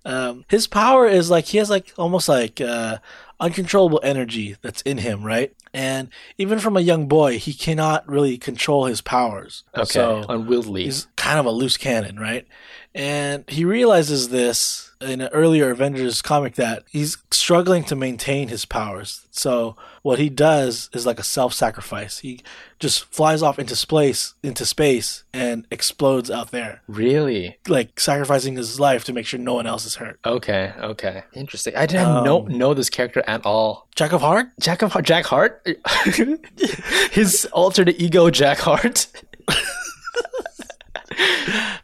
Speaker 1: Um, his power is like he has like almost like uh, uncontrollable energy that's in him, right? And even from a young boy, he cannot really control his powers.
Speaker 2: Okay.
Speaker 1: So
Speaker 2: Unwieldy.
Speaker 1: he's kind of a loose cannon, right? And he realizes this in an earlier Avengers comic that he's struggling to maintain his powers. So what he does is like a self-sacrifice. He just flies off into space, into space, and explodes out there,
Speaker 2: Really?
Speaker 1: like sacrificing his life to make sure no one else is hurt.
Speaker 2: Okay, okay. Interesting. I didn't know
Speaker 1: Um,
Speaker 2: know this character at all.
Speaker 1: Jack of Heart?
Speaker 2: Jack of Heart. Jack Hart? His alternate ego Jack Hart?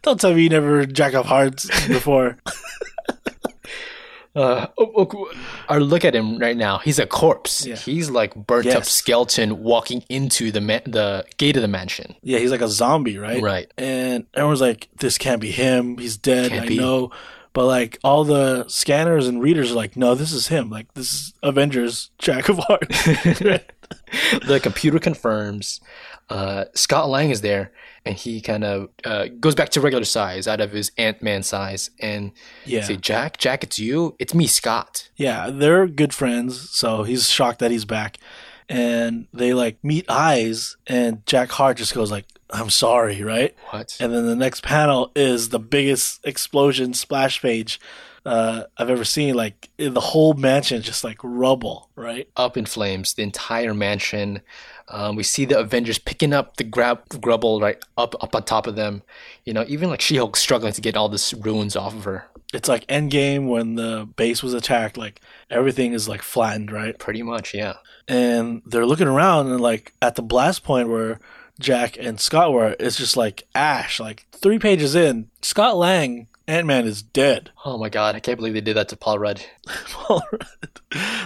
Speaker 1: Don't tell me you never Jack of Hearts before.
Speaker 2: Uh, oh, or look at him right now. He's a corpse.
Speaker 1: Yeah.
Speaker 2: He's like burnt up skeleton walking into the ma- the gate of the mansion.
Speaker 1: yeah, he's like a zombie, right?
Speaker 2: Right.
Speaker 1: And everyone's like, "This can't be him. He's dead."
Speaker 2: Can't
Speaker 1: I
Speaker 2: be.
Speaker 1: know, but like all the scanners and readers are like, "No, this is him. Like this is Avengers Jack of Hearts."
Speaker 2: the computer confirms. Uh, Scott Lang is there, and he kind of uh, goes back to regular size, out of his Ant Man size, and
Speaker 1: yeah,
Speaker 2: say, "Jack, Jack, it's you. It's me, Scott."
Speaker 1: yeah, they're good friends. So he's shocked that he's back, and they like meet eyes, and Jack Hart just goes like, "I'm sorry," right?
Speaker 2: What?
Speaker 1: And then the next panel is the biggest explosion splash page uh, I've ever seen. Like the whole mansion just like rubble, right?
Speaker 2: Up in flames, the entire mansion. Um, we see the Avengers picking up the grab grubble right up up on top of them. You know, even like She Hulk struggling to get all this ruins off of her.
Speaker 1: It's like Endgame when the base was attacked. Like everything is like flattened, right?
Speaker 2: Pretty much, yeah.
Speaker 1: And they're looking around and like at the blast point where Jack and Scott were, it's just like ash. Like three pages in, Scott Lang, Ant Man is dead.
Speaker 2: Oh my god, I can't believe they did that to Paul Rudd.
Speaker 1: Paul Rudd.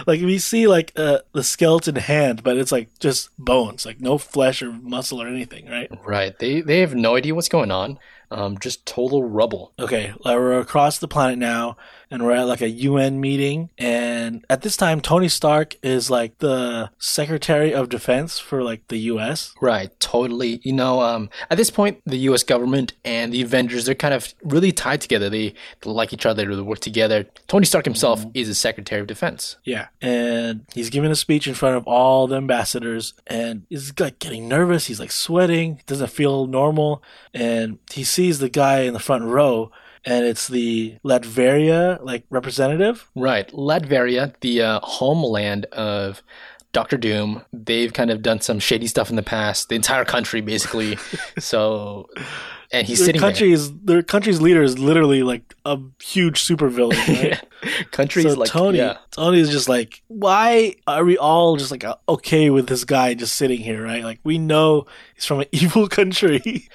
Speaker 1: like we see like uh, the skeleton hand, but it's like just bones, like no flesh or muscle or anything, right?
Speaker 2: Right. They they have no idea what's going on. Um, just total rubble.
Speaker 1: Okay, we're across the planet now, and we're at like a UN meeting. And at this time, Tony Stark is like the Secretary of Defense for like the US.
Speaker 2: Right, totally. You know, um, at this point, the U.S. government and the Avengers, they're kind of really tied together. They, they like each other, they work together. Tony Stark himself is the Secretary of Defense.
Speaker 1: Yeah, and he's giving a speech in front of all the ambassadors, and he's like getting nervous. He's like sweating, doesn't feel normal, and he sees the guy in the front row, and it's the Latveria like representative.
Speaker 2: Right, Latveria, the uh, homeland of Doctor Doom, they've kind of done some shady stuff in the past. The entire country, basically. so, and he's
Speaker 1: Their
Speaker 2: sitting
Speaker 1: country is their country's leader is literally like a huge supervillain. Right?
Speaker 2: Country's
Speaker 1: so
Speaker 2: like
Speaker 1: Tony,
Speaker 2: yeah.
Speaker 1: Tony is just like, why are we all just like uh, okay with this guy just sitting here, right? Like we know he's from an evil country,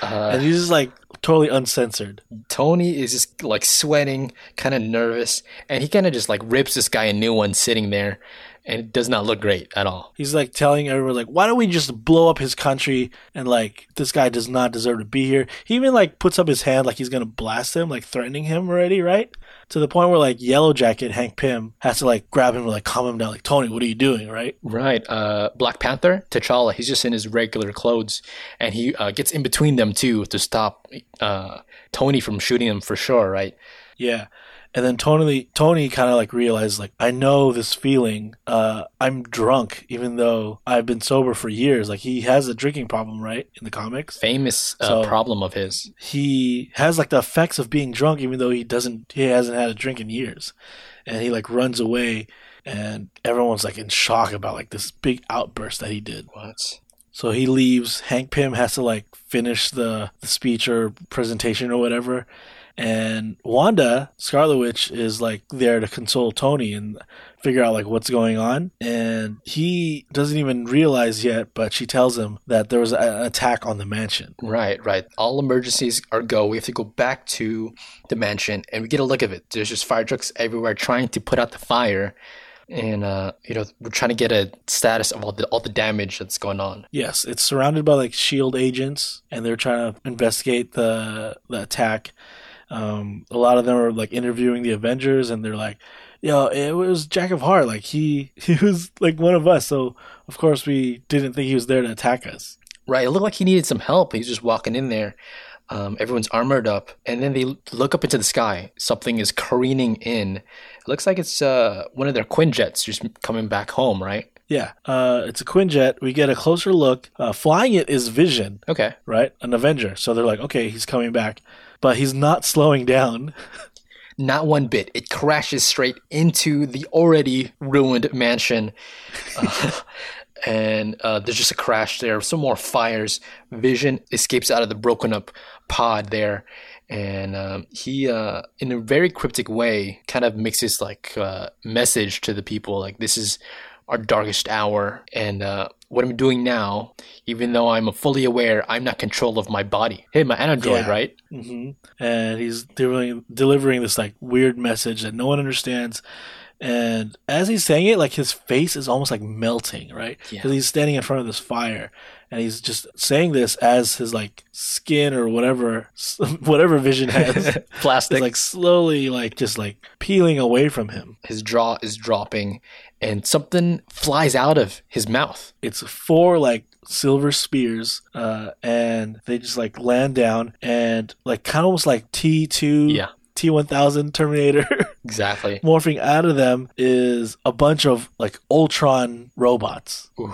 Speaker 2: Uh,
Speaker 1: and he's just like totally uncensored.
Speaker 2: Tony is just like sweating, kind of nervous, and he kind of just like rips this guy a new one sitting there, and it does not look great at all.
Speaker 1: He's like telling everyone like, why don't we just blow up his country? And like this guy does not deserve to be here. He even like puts up his hand like he's gonna blast him, like threatening him already, right? To the point where like Yellow Jacket Hank Pym has to like grab him and like calm him down, like Tony, what are you doing, right?
Speaker 2: Right. Uh, Black Panther, T'Challa, he's just in his regular clothes, and he uh, gets in between them too to stop uh, Tony from shooting him for sure. Right.
Speaker 1: Yeah. And then Tony Tony kind of like realized like I know this feeling. Uh, I'm drunk even though I've been sober for years. Like he has a drinking problem, right? In the comics,
Speaker 2: Famous uh,
Speaker 1: So-
Speaker 2: problem of his.
Speaker 1: he has like the effects of being drunk even though he doesn't he hasn't had a drink in years. And he like runs away and everyone's like in shock about like this big outburst that he did.
Speaker 2: What?
Speaker 1: So he leaves. Hank Pym has to like finish the, the speech or presentation or whatever. And Wanda, Scarlet Witch, is like there to console Tony and figure out like what's going on. And he doesn't even realize yet, but she tells him that there was a- an attack on the mansion.
Speaker 2: Right, right. All emergencies are go. We have to go back to the mansion and we get a look of it. There's just fire trucks everywhere trying to put out the fire. And uh, you know, we're trying to get a status of all the all the damage that's going on.
Speaker 1: Yes, it's surrounded by like shield agents, and they're trying to investigate the the attack. Um, a lot of them are like interviewing the Avengers, and they're like, "Yo, it was Jack of Heart. Like he he was like one of us. So of course we didn't think he was there to attack us."
Speaker 2: Right. It looked like he needed some help. He's just walking in there. Um, everyone's armored up, and then they look up into the sky. Something is careening in. It looks like it's uh, one of their Quinjets just coming back home, right?
Speaker 1: Yeah, uh, it's a Quinjet. We get a closer look. Uh, flying it is Vision,
Speaker 2: Okay.
Speaker 1: right? An Avenger. So they're like, okay, he's coming back, but he's not slowing down.
Speaker 2: Not one bit. It crashes straight into the already ruined mansion. Uh, and uh, there's just a crash there. Some more fires. Vision escapes out of the broken up pod there. And um, he, uh, in a very cryptic way, kind of makes this like uh, message to the people like, this is our darkest hour. And uh, what I'm doing now, even though I'm fully aware, I'm not control of my body. Hey, my android,
Speaker 1: Yeah.
Speaker 2: right?
Speaker 1: hmm And he's delivering delivering this like weird message that no one understands. And as he's saying it, like his face is almost like melting, right?
Speaker 2: Yeah.
Speaker 1: Because he's standing in front of this fire, and he's just saying this as his like skin or whatever, whatever vision has,
Speaker 2: Plastic.
Speaker 1: is like slowly like just like peeling away from him.
Speaker 2: his jaw is dropping and something flies out of his mouth.
Speaker 1: It's four like silver spears, uh, and they just like land down and like kind of almost like T two,
Speaker 2: Yeah.
Speaker 1: T one thousand Terminator.
Speaker 2: Exactly.
Speaker 1: morphing out of them is a bunch of like Ultron robots.
Speaker 2: Ooh.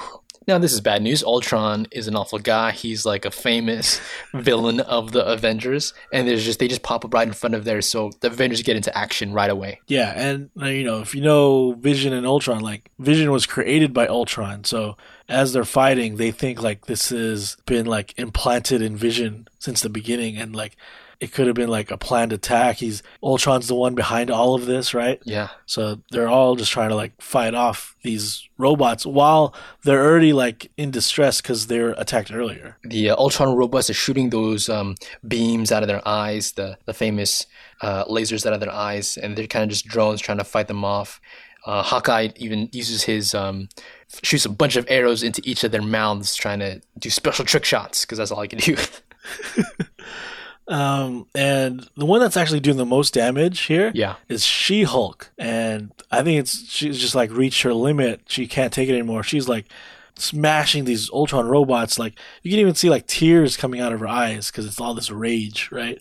Speaker 2: Now this is bad news. Ultron is an awful guy. He's like a famous villain of the Avengers, and there's just they just pop up right in front of there, so the Avengers get into action right away.
Speaker 1: Yeah, and uh, you know, if you know Vision and Ultron, like Vision was created by Ultron, so as they're fighting, they think like this has been like implanted in Vision since the beginning, and like it could have been like a planned attack. He's Ultron's the one behind all of this, right?
Speaker 2: Yeah.
Speaker 1: So they're all just trying to like fight off these robots while they're already like in distress because they're attacked earlier.
Speaker 2: The uh, Ultron robots are shooting those um, beams out of their eyes, the the famous uh, lasers out of their eyes, and they're kind of just drones trying to fight them off. Uh, Hawkeye even uses his um, shoots a bunch of arrows into each of their mouths, trying to do special trick shots because that's all he can do.
Speaker 1: Um, and the one that's actually doing the most damage here is
Speaker 2: yeah.
Speaker 1: is She Hulk, and I think it's she's just like reached her limit. She can't take it anymore. She's like smashing these Ultron robots. Like you can even see like tears coming out of her eyes because it's all this rage, right?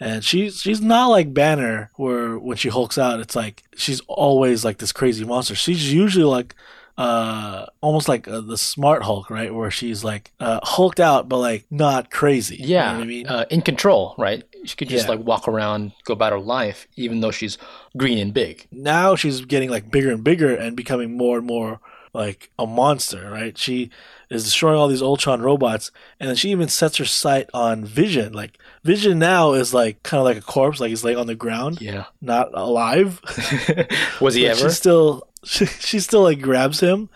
Speaker 1: And she's she's not like Banner, where when she hulks out, it's like she's always like this crazy monster. She's usually like uh almost like uh, the smart Hulk, right? Where she's like uh hulked out, but like not crazy. You know
Speaker 2: Yeah,
Speaker 1: what I mean,
Speaker 2: uh, in control, right? She could just
Speaker 1: Yeah.
Speaker 2: like walk around, go about her life, even though she's green and big.
Speaker 1: now she's getting like bigger and bigger and becoming more and more like a monster, right? She is destroying all these Ultron robots, and then she even sets her sight on Vision. Like Vision now is like kind of like a corpse, like he's laying on the ground,
Speaker 2: Yeah.
Speaker 1: not alive.
Speaker 2: Was he
Speaker 1: But
Speaker 2: ever?
Speaker 1: She still, she, she still like grabs him,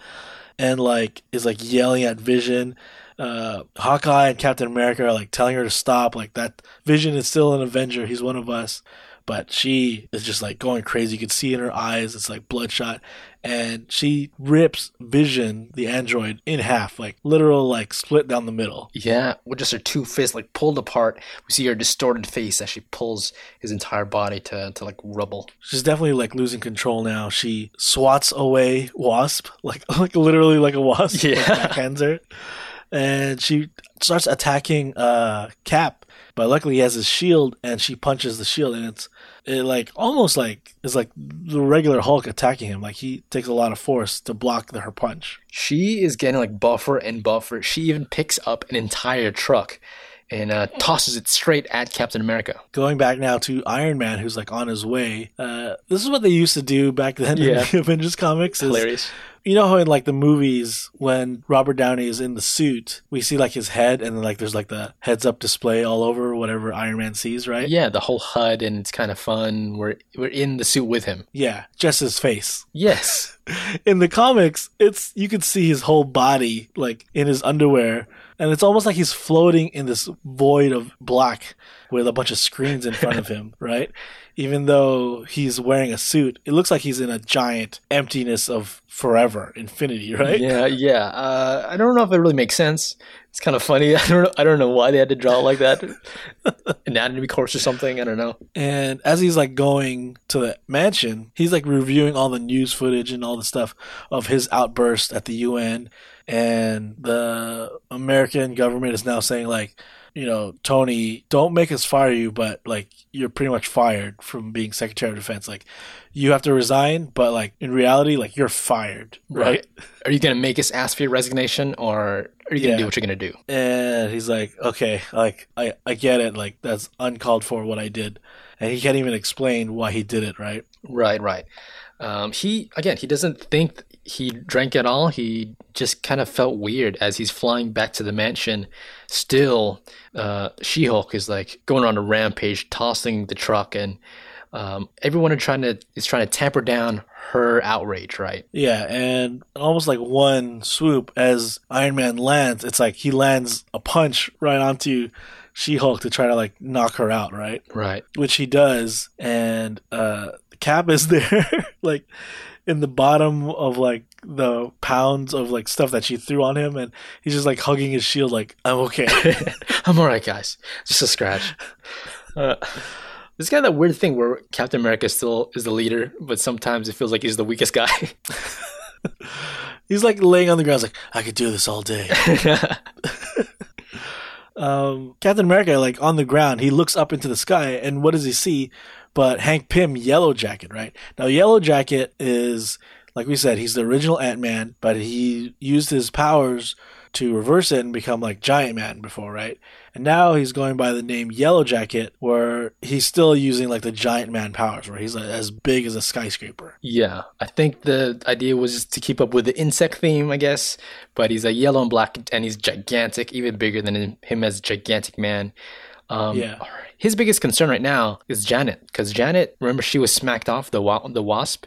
Speaker 1: and like is like yelling at Vision. Uh, Hawkeye and Captain America are like telling her to stop. Like that Vision is still an Avenger. He's one of us. But she is just like going crazy. You can see in her eyes, it's like bloodshot. And she rips Vision, the android, in half, like literal, like split down the middle.
Speaker 2: Yeah, with just her two fists like pulled apart. We see her distorted face as she pulls his entire body to, to like rubble.
Speaker 1: She's definitely like losing control now. She swats away Wasp, like like literally like a wasp.
Speaker 2: Yeah.
Speaker 1: like, backhands her, and she starts attacking uh Cap. But luckily he has his shield, and she punches the shield, and it's it like almost like it's like the regular Hulk attacking him. Like he takes a lot of force to block the, her punch.
Speaker 2: She is getting like buffer and buffer. She even picks up an entire truck and uh, tosses it straight at Captain America.
Speaker 1: Going back now to Iron Man, who's like on his way. Uh, this is what they used to do back then
Speaker 2: Yeah.
Speaker 1: in the Avengers comics. Is,
Speaker 2: Hilarious.
Speaker 1: You know how in like the movies when Robert Downey is in the suit, we see like his head and then like there's like the heads up display all over whatever Iron Man sees, right?
Speaker 2: Yeah, the whole HUD and it's kind of fun. We're we're in the suit with him.
Speaker 1: Yeah, just his face.
Speaker 2: Yes.
Speaker 1: In the comics, it's you could see his whole body like in his underwear and it's almost like he's floating in this void of black with a bunch of screens in front of him, right? Even though he's wearing a suit, it looks like he's in a giant emptiness of forever, infinity, right?
Speaker 2: Yeah, yeah. Uh, I don't know if it really makes sense. It's kind of funny. I don't know. I don't know why they had to draw it like that. Anatomy course or something. I don't know.
Speaker 1: And as he's like going to the mansion, he's like reviewing all the news footage and all the stuff of his outburst at the UN. And the American government is now saying like, you know, Tony, don't make us fire you, but like you're pretty much fired from being Secretary of Defense. Like you have to resign, but like in reality, like you're fired, right?
Speaker 2: Are you gonna make us ask for your resignation, or are you gonna
Speaker 1: Yeah.
Speaker 2: do what you're gonna do?
Speaker 1: And he's like, okay, like I, I get it, like that's uncalled for what I did, and he can't even explain why he did it, right?
Speaker 2: Right, right. Um, he again, he doesn't think he drank at all. He just kind of felt weird as he's flying back to the mansion. Still, uh, She-Hulk is like going on a rampage, tossing the truck, and um, everyone are trying to is trying to tamper down her outrage. Right,
Speaker 1: Yeah, and almost like one swoop as Iron Man lands, it's like he lands a punch right onto She-Hulk to try to like knock her out, right?
Speaker 2: right.
Speaker 1: Which he does, and uh Cap is there, like in the bottom of like the pounds of like stuff that she threw on him, and he's just like hugging his shield, like I'm okay.
Speaker 2: I'm all right, guys. Just a scratch. Uh, it's kind of that weird thing where Captain America still is the leader, but sometimes it feels like he's the weakest guy.
Speaker 1: he's like laying on the ground, like I could do this all day. um, Captain America, like on the ground, he looks up into the sky, and what does he see? But Hank Pym, Yellow Jacket, right? Now, Yellow Jacket is, like we said, he's the original Ant Man, but he used his powers to reverse it and become like Giant Man before, right? And now he's going by the name Yellow Jacket, where he's still using like the Giant Man powers, where he's like, as big as a skyscraper.
Speaker 2: yeah, I think the idea was to keep up with the insect theme, I guess. But he's a yellow and black, and he's gigantic, even bigger than him- him as gigantic man. Um,
Speaker 1: Yeah.
Speaker 2: His biggest concern right now is Janet, because Janet, remember, she was smacked off the wa- the wasp.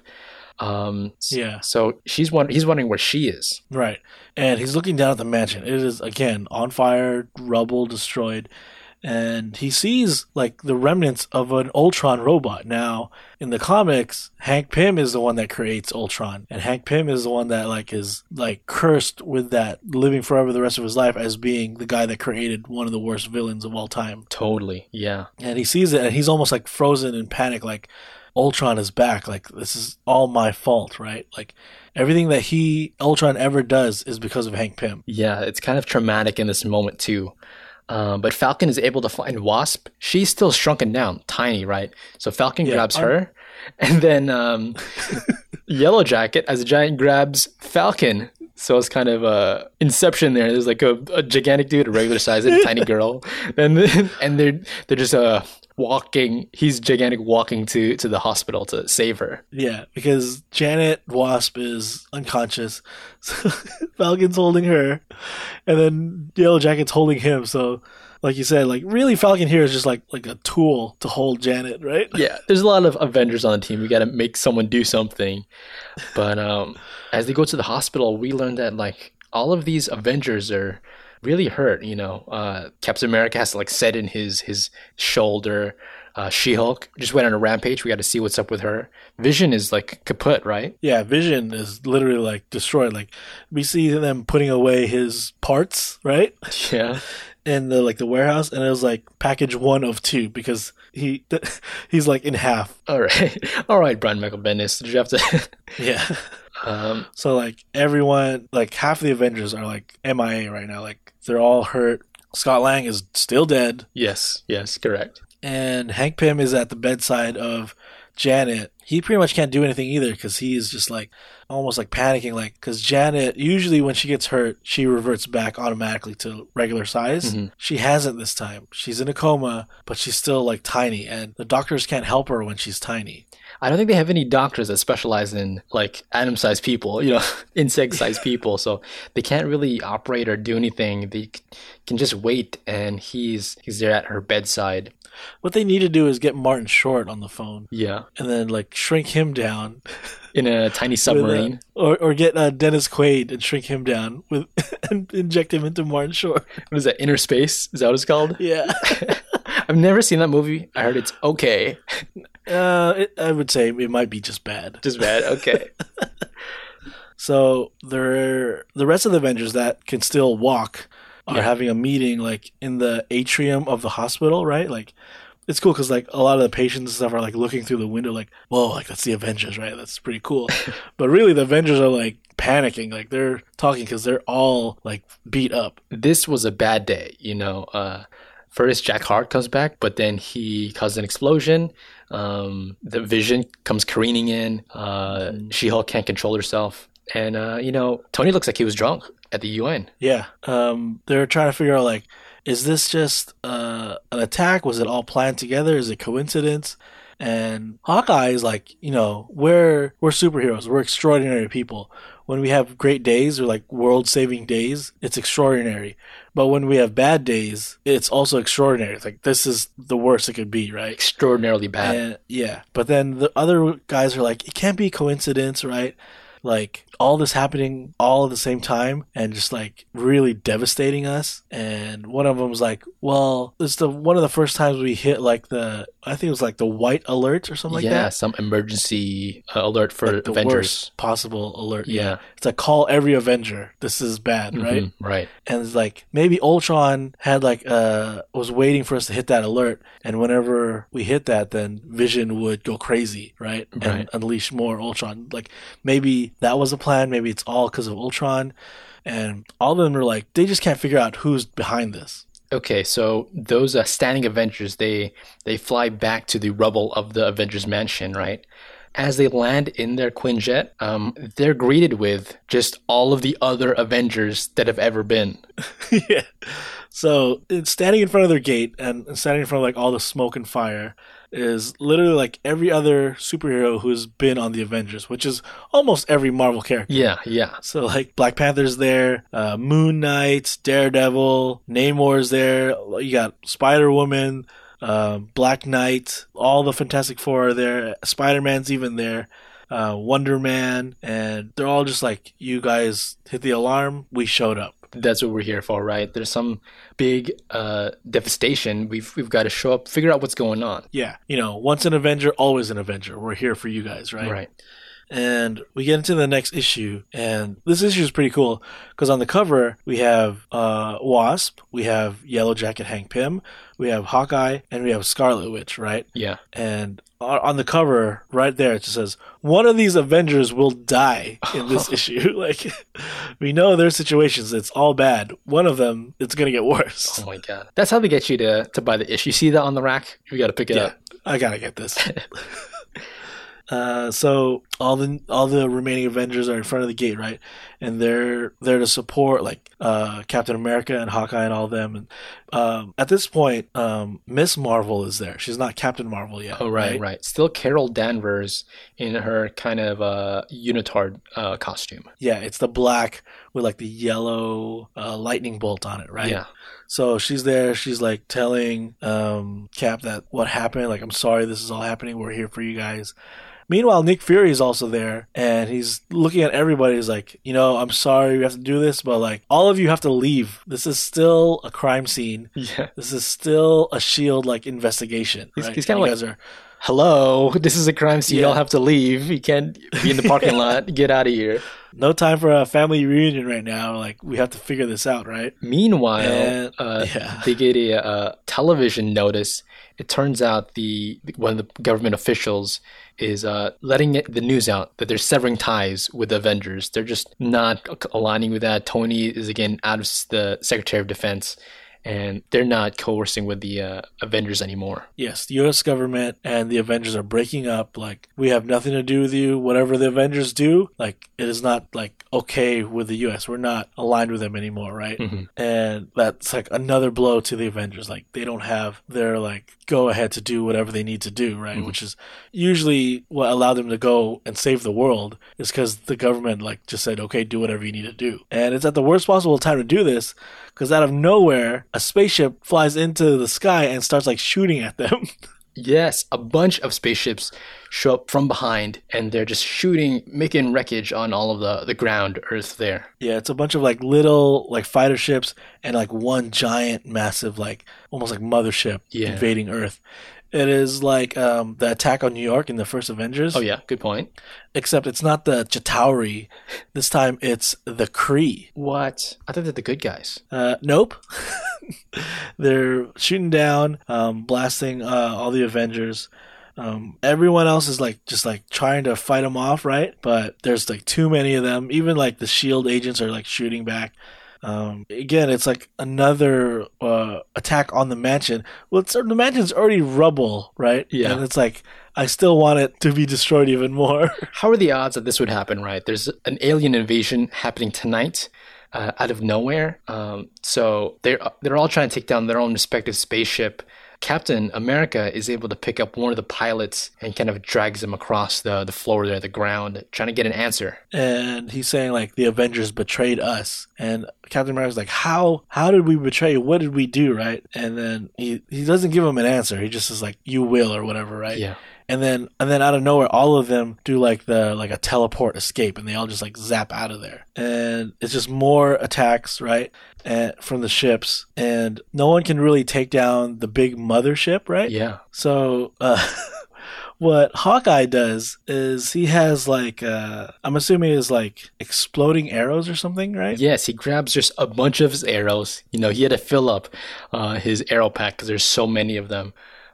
Speaker 2: Um,
Speaker 1: Yeah.
Speaker 2: So she's won- he's wondering where she is.
Speaker 1: Right. And he's looking down at the mansion. It is, again, on fire, rubble, destroyed. And he sees, like, the remnants of an Ultron robot. Now, in the comics, Hank Pym is the one that creates Ultron. And Hank Pym is the one that, like, is, like, cursed with that, living forever the rest of his life as being the guy that created one of the worst villains of all time.
Speaker 2: Totally. Yeah.
Speaker 1: And he sees it, and he's almost, like, frozen in panic, like, Ultron is back. Like, this is all my fault, right? Like, everything that he, Ultron, ever does is because of Hank Pym.
Speaker 2: Yeah, it's kind of traumatic in this moment too. Um, but Falcon is able to find Wasp. She's still shrunken down, tiny, right? So Falcon
Speaker 1: Yeah,
Speaker 2: grabs
Speaker 1: I'm-
Speaker 2: her, and then um, Yellow Jacket as a giant grabs Falcon. So it's kind of a inception there. There's like a, a gigantic dude, a regular size, and a tiny girl, and then, and they're they're just uh walking. He's gigantic, walking to to the hospital to save her.
Speaker 1: Yeah, because Janet Wasp is unconscious. So Falcon's holding her, and then Yellow Jacket's holding him. So, like you said, like really, Falcon here is just like like a tool to hold Janet, right?
Speaker 2: yeah, there's a lot of Avengers on the team. We got to make someone do something. But um, as they go to the hospital, we learn that like all of these Avengers are really hurt. You know, uh, Captain America has to like set in his his shoulder. Uh, She-Hulk just went on a rampage. We got to see what's up with her. Vision is like kaput, right?
Speaker 1: Yeah, Vision is literally like destroyed. Like we see them putting away his parts, right,
Speaker 2: Yeah.
Speaker 1: in the like the warehouse, and it was like package one of two because he he's like in half.
Speaker 2: All right, all right, Brian Michael Bendis. Did you have to?
Speaker 1: Yeah.
Speaker 2: um,
Speaker 1: So like everyone, like half the Avengers are like MIA right now. Like they're all hurt. Scott Lang is still dead,
Speaker 2: yes, yes, correct.
Speaker 1: and Hank Pym is at the bedside of Janet. He pretty much can't do anything either because he is just like almost like panicking. Like because Janet usually when she gets hurt, she reverts back automatically to regular size.
Speaker 2: Mhm.
Speaker 1: She hasn't this time. She's in a coma, but she's still like tiny, and the doctors can't help her when she's tiny.
Speaker 2: I don't think they have any doctors that specialize in like atom-sized people, you know, insect-sized people. So they can't really operate or do anything. They can just wait, and he's he's there at her bedside.
Speaker 1: What they need to do is get Martin Short on the phone
Speaker 2: Yeah,
Speaker 1: and then like shrink him down
Speaker 2: in a tiny submarine.
Speaker 1: or or get uh, Dennis Quaid and shrink him down with and inject him into Martin Short.
Speaker 2: What is that? Innerspace? Is that what it's called?
Speaker 1: Yeah,
Speaker 2: I've never seen that movie. I heard it's okay,
Speaker 1: uh, it, I would say it might be just bad.
Speaker 2: just bad. Okay.
Speaker 1: So there, the rest of the Avengers that can still walk are
Speaker 2: Yeah.
Speaker 1: having a meeting like in the atrium of the hospital, right? Like. It's cool because like a lot of the patients and stuff are like looking through the window, like, "Whoa, like that's the Avengers, right? That's pretty cool." but really, the Avengers are like panicking, like they're talking because they're all like beat up.
Speaker 2: this was a bad day, you know. Uh, First, Jack Hart comes back, but then he causes an explosion. Um, the Vision comes careening in. Uh, She Hulk can't control herself, and uh, you know Tony looks like he was drunk at the UN.
Speaker 1: Yeah. Um, they're trying to figure out like, is this just uh, an attack? Was it all planned together? Is it coincidence? And Hawkeye is like, you know, we're we're superheroes. We're extraordinary people. When we have great days or like world saving days, it's extraordinary. But when we have bad days, it's also extraordinary. It's like this is the worst it could be, right?
Speaker 2: Extraordinarily bad.
Speaker 1: And, yeah. But then the other guys are like, it can't be coincidence, right? Like all this happening all at the same time and just like really devastating us. And one of them was like, well, it's the one of the first times we hit like the I think it was like the white alert or something like that.
Speaker 2: yeah, some emergency uh, alert for
Speaker 1: Like the
Speaker 2: Avengers.
Speaker 1: worst possible alert.
Speaker 2: Yeah.
Speaker 1: It's like call every Avenger. This is bad, right?
Speaker 2: Mhm, right.
Speaker 1: and it's like maybe Ultron had like uh was waiting for us to hit that alert, and whenever we hit that, then Vision would go crazy, right, and
Speaker 2: Right.
Speaker 1: unleash more Ultron. Like maybe that was a plan. Maybe it's all because of Ultron, and all of them are like they just can't figure out who's behind this.
Speaker 2: Okay, so those uh, standing Avengers, they they fly back to the rubble of the Avengers mansion, right? As they land in their Quinjet, um, they're greeted with just all of the other Avengers that have ever been.
Speaker 1: yeah. So standing in front of their gate and standing in front of like all the smoke and fire is literally like every other superhero who's been on the Avengers, which is almost every Marvel character.
Speaker 2: Yeah, yeah.
Speaker 1: So like Black Panther's there, uh, Moon Knight, Daredevil, Namor's there. You got Spider Woman, uh, Black Knight, all the Fantastic Four are there. Spider Man's even there. Uh, Wonder Man, and they're all just like, you guys hit the alarm. We showed up.
Speaker 2: That's what we're here for, right? There's some big uh, devastation. We've we've got to show up, figure out what's going on.
Speaker 1: Yeah, you know, once an Avenger, always an Avenger. We're here for you guys, right?
Speaker 2: Right.
Speaker 1: And we get into the next issue, and this issue is pretty cool because on the cover we have uh, Wasp, we have Yellow Jacket Hank Pym, we have Hawkeye, and we have Scarlet Witch, right?
Speaker 2: Yeah.
Speaker 1: And on the cover, right there, it just says one of these Avengers will die in this issue. Like we know their situations; it's all bad. One of them, it's gonna get worse.
Speaker 2: Oh my god. That's how they get you to to buy the issue. You see that on the rack? You got to pick it
Speaker 1: Yeah,
Speaker 2: up.
Speaker 1: I gotta get this. uh, so all the all the remaining Avengers are in front of the gate, right? And they're there to support like uh, Captain America and Hawkeye and all of them. And um, at this point, um, Miss Marvel is there. She's not Captain Marvel yet.
Speaker 2: Oh right, right, Still Carol Danvers in her kind of uh, unitard uh, costume.
Speaker 1: Yeah, it's the black with like the yellow uh, lightning bolt on it, right?
Speaker 2: Yeah.
Speaker 1: So she's there. She's like telling um, Cap that what happened. Like, I'm sorry, this is all happening. We're here for you guys. Meanwhile, Nick Fury is also there, and he's looking at everybody. He's like, you know, I'm sorry we have to do this, but like, all of you have to leave. This is still a crime scene.
Speaker 2: Yeah.
Speaker 1: This is still a Shield like investigation.
Speaker 2: He's-
Speaker 1: right?
Speaker 2: he's kinda like-
Speaker 1: guys are
Speaker 2: Hello, this is a crime scene.
Speaker 1: Yeah.
Speaker 2: Y'all have to leave. You can't be in the parking lot. Get out of here.
Speaker 1: no time for a family reunion right now. Like, we have to figure this out, right?
Speaker 2: Meanwhile,
Speaker 1: And-
Speaker 2: uh,
Speaker 1: yeah.
Speaker 2: they get a, uh television notice. It turns out the one of the government officials is uh, letting the news out that they're severing ties with the Avengers. They're just not aligning with that. Tony is again out of the Secretary of Defense, and they're not coercing with the uh, Avengers anymore.
Speaker 1: Yes, the U.S. government and the Avengers are breaking up. Like, we have nothing to do with you. Whatever the Avengers do, like, it is not like okay with the U.S. We're not aligned with them anymore, right?
Speaker 2: Mhm.
Speaker 1: And that's like another blow to the Avengers. Like, they don't have their like go ahead to do whatever they need to do, right?
Speaker 2: Mhm.
Speaker 1: Which is usually what allowed them to go and save the world is because the government like just said, okay, do whatever you need to do. And it's at the worst possible time to do this because out of nowhere, a spaceship flies into the sky and starts like shooting at them.
Speaker 2: Yes, a bunch of spaceships show up from behind, and they're just shooting, making wreckage on all of the, the ground, Earth there.
Speaker 1: Yeah, it's a bunch of like little like fighter ships and like one giant massive like almost like mothership
Speaker 2: Yeah.
Speaker 1: invading Earth. It is like um, the attack on New York in the first Avengers.
Speaker 2: Oh yeah, good point.
Speaker 1: Except it's not the Chitauri. This time it's the Kree.
Speaker 2: What? I thought they're the good guys.
Speaker 1: Uh, nope. They're shooting down, um, blasting uh, all the Avengers. Um, everyone else is like just like trying to fight them off, right? But there's like too many of them. Even like the Shield agents are like shooting back. Um, again, it's like another uh, attack on the mansion. Well, it's, the mansion's already rubble, right?
Speaker 2: Yeah.
Speaker 1: And it's like I still want it to be destroyed even more.
Speaker 2: How are the odds that this would happen, right? There's an alien invasion happening tonight. Uh, out of nowhere, um, so they're they're all trying to take down their own respective spaceship. Captain America is able to pick up one of the pilots and kind of drags him across the, the floor there, the ground, trying to get an answer.
Speaker 1: and he's saying like the Avengers betrayed us, and Captain America's like, how how did we betray you? What did we do, right? And then he he doesn't give him an answer. He just is like, you will or whatever, right?
Speaker 2: Yeah.
Speaker 1: And then and then out of nowhere, all of them do like the like a teleport escape, and they all just like zap out of there. And it's just more attacks, right? And from the ships, and no one can really take down the big mothership, right?
Speaker 2: Yeah.
Speaker 1: So, uh, what Hawkeye does is he has like, uh, I'm assuming is like exploding arrows or something, right?
Speaker 2: Yes, he grabs just a bunch of his arrows. You know, he had to fill up uh, his arrow pack because there's so many of them.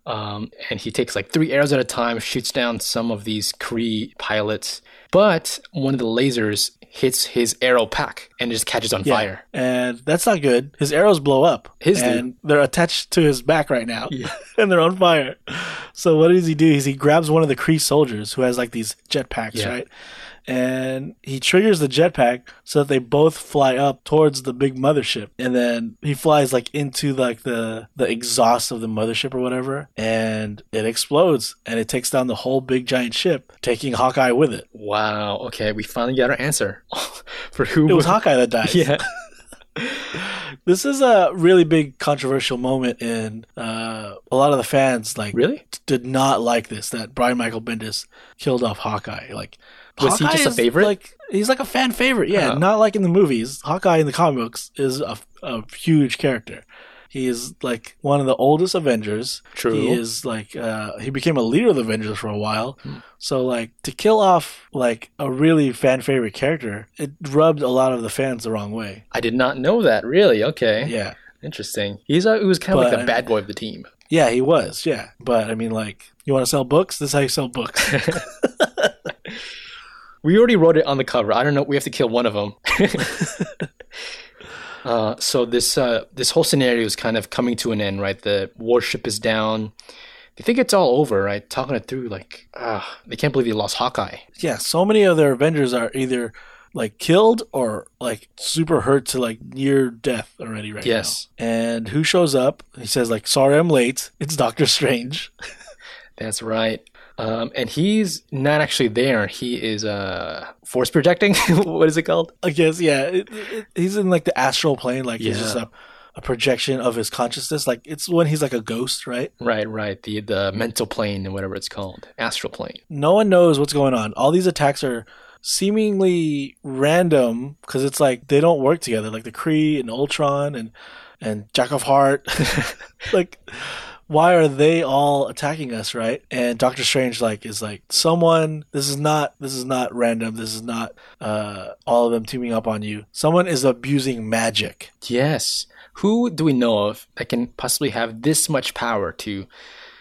Speaker 2: Um, and he takes like three arrows at a time, shoots down some of these Kree pilots. But one of the lasers hits his arrow pack and it just catches on
Speaker 1: Yeah.
Speaker 2: fire.
Speaker 1: And that's not good. His arrows blow up.
Speaker 2: His
Speaker 1: and they're attached to his back right now.
Speaker 2: Yeah.
Speaker 1: and they're on fire. So what does he do? Is he grabs one of the Kree soldiers who has like these jetpacks,
Speaker 2: Yeah.
Speaker 1: right? And he triggers the jetpack so that they both fly up towards the big mothership. And then he flies like into like the the exhaust of the mothership or whatever, and it explodes and it takes down the whole big giant ship, taking Hawkeye with it.
Speaker 2: Wow. Okay, we finally got our answer for who
Speaker 1: It was Hawkeye that died.
Speaker 2: Yeah.
Speaker 1: This is a really big controversial moment in uh, a lot of the fans like
Speaker 2: Really?
Speaker 1: did not like this that Brian Michael Bendis killed off Hawkeye. Like,
Speaker 2: Was he just a favorite?
Speaker 1: Like, he's like a fan favorite. Yeah,
Speaker 2: Oh.
Speaker 1: not like in the movies. Hawkeye in the comic books is a, a huge character. He is like one of the oldest Avengers.
Speaker 2: True.
Speaker 1: He is like uh, he became a leader of the Avengers for a while.
Speaker 2: Hmm.
Speaker 1: So like to kill off like a really fan favorite character, it rubbed a lot of the fans the wrong way.
Speaker 2: I did not know that. Really? Okay.
Speaker 1: Yeah.
Speaker 2: Interesting. He's a, he was kind of like the bad boy of the team.
Speaker 1: Yeah, he was. Yeah, but I mean, like, you want to sell books? This is how you sell books.
Speaker 2: We already wrote it on the cover. I don't know. We have to kill one of them. uh, so this uh, this whole scenario is kind of coming to an end, right? The warship is down. They think it's all over, right? Talking it through, like, ah, they can't believe they lost Hawkeye.
Speaker 1: yeah, so many of their Avengers are either like killed or like super hurt to like near death already right
Speaker 2: Yes.
Speaker 1: now. And who shows up? He says like, "Sorry, I'm late. It's Doctor Strange."
Speaker 2: That's right. Um, and he's not actually there. He is uh, force projecting. what is it called?
Speaker 1: I guess yeah. It, it, he's in like the astral plane. Like he's just a, a projection of his consciousness. Like it's when he's like a ghost, right?
Speaker 2: Right, right. The the mental plane and whatever it's called, astral plane.
Speaker 1: no one knows what's going on. All these attacks are seemingly random because it's like they don't work together. Like the Kree and Ultron and and Jack of Heart. like, why are they all attacking us, right? And Doctor Strange like is like someone. This is not. This is not random. This is not uh, all of them teaming up on you. Someone is abusing magic.
Speaker 2: Yes. Who do we know of that can possibly have this much power to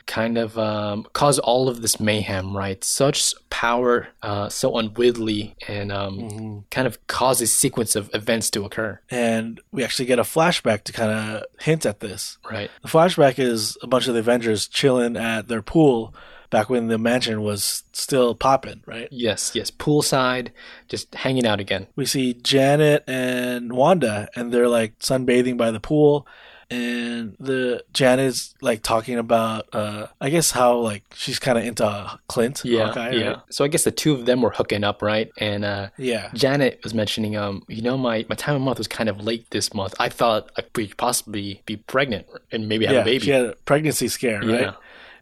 Speaker 2: kind of um, cause all of this mayhem, right? Such power, uh, so unwittingly, and um, kind of causes sequence of events to occur,
Speaker 1: And we actually get a flashback to kind of hint at this.
Speaker 2: right?
Speaker 1: The flashback is a bunch of the Avengers chilling at their pool back when the mansion was still popping, right?
Speaker 2: Yes, yes. Poolside, just hanging out again.
Speaker 1: We see Janet and Wanda, and they're like sunbathing by the pool. And the Janet's like talking about, uh, I guess how like she's kind of into Clint,
Speaker 2: Yeah,
Speaker 1: Hawkeye,
Speaker 2: yeah.
Speaker 1: right?
Speaker 2: So I guess the two of them were hooking up, right? And uh,
Speaker 1: yeah,
Speaker 2: Janet was mentioning, um, you know, my, my time of month was kind of late this month. I thought I could possibly be pregnant and maybe have
Speaker 1: yeah.
Speaker 2: a baby.
Speaker 1: She had a pregnancy scare,
Speaker 2: Yeah.
Speaker 1: right?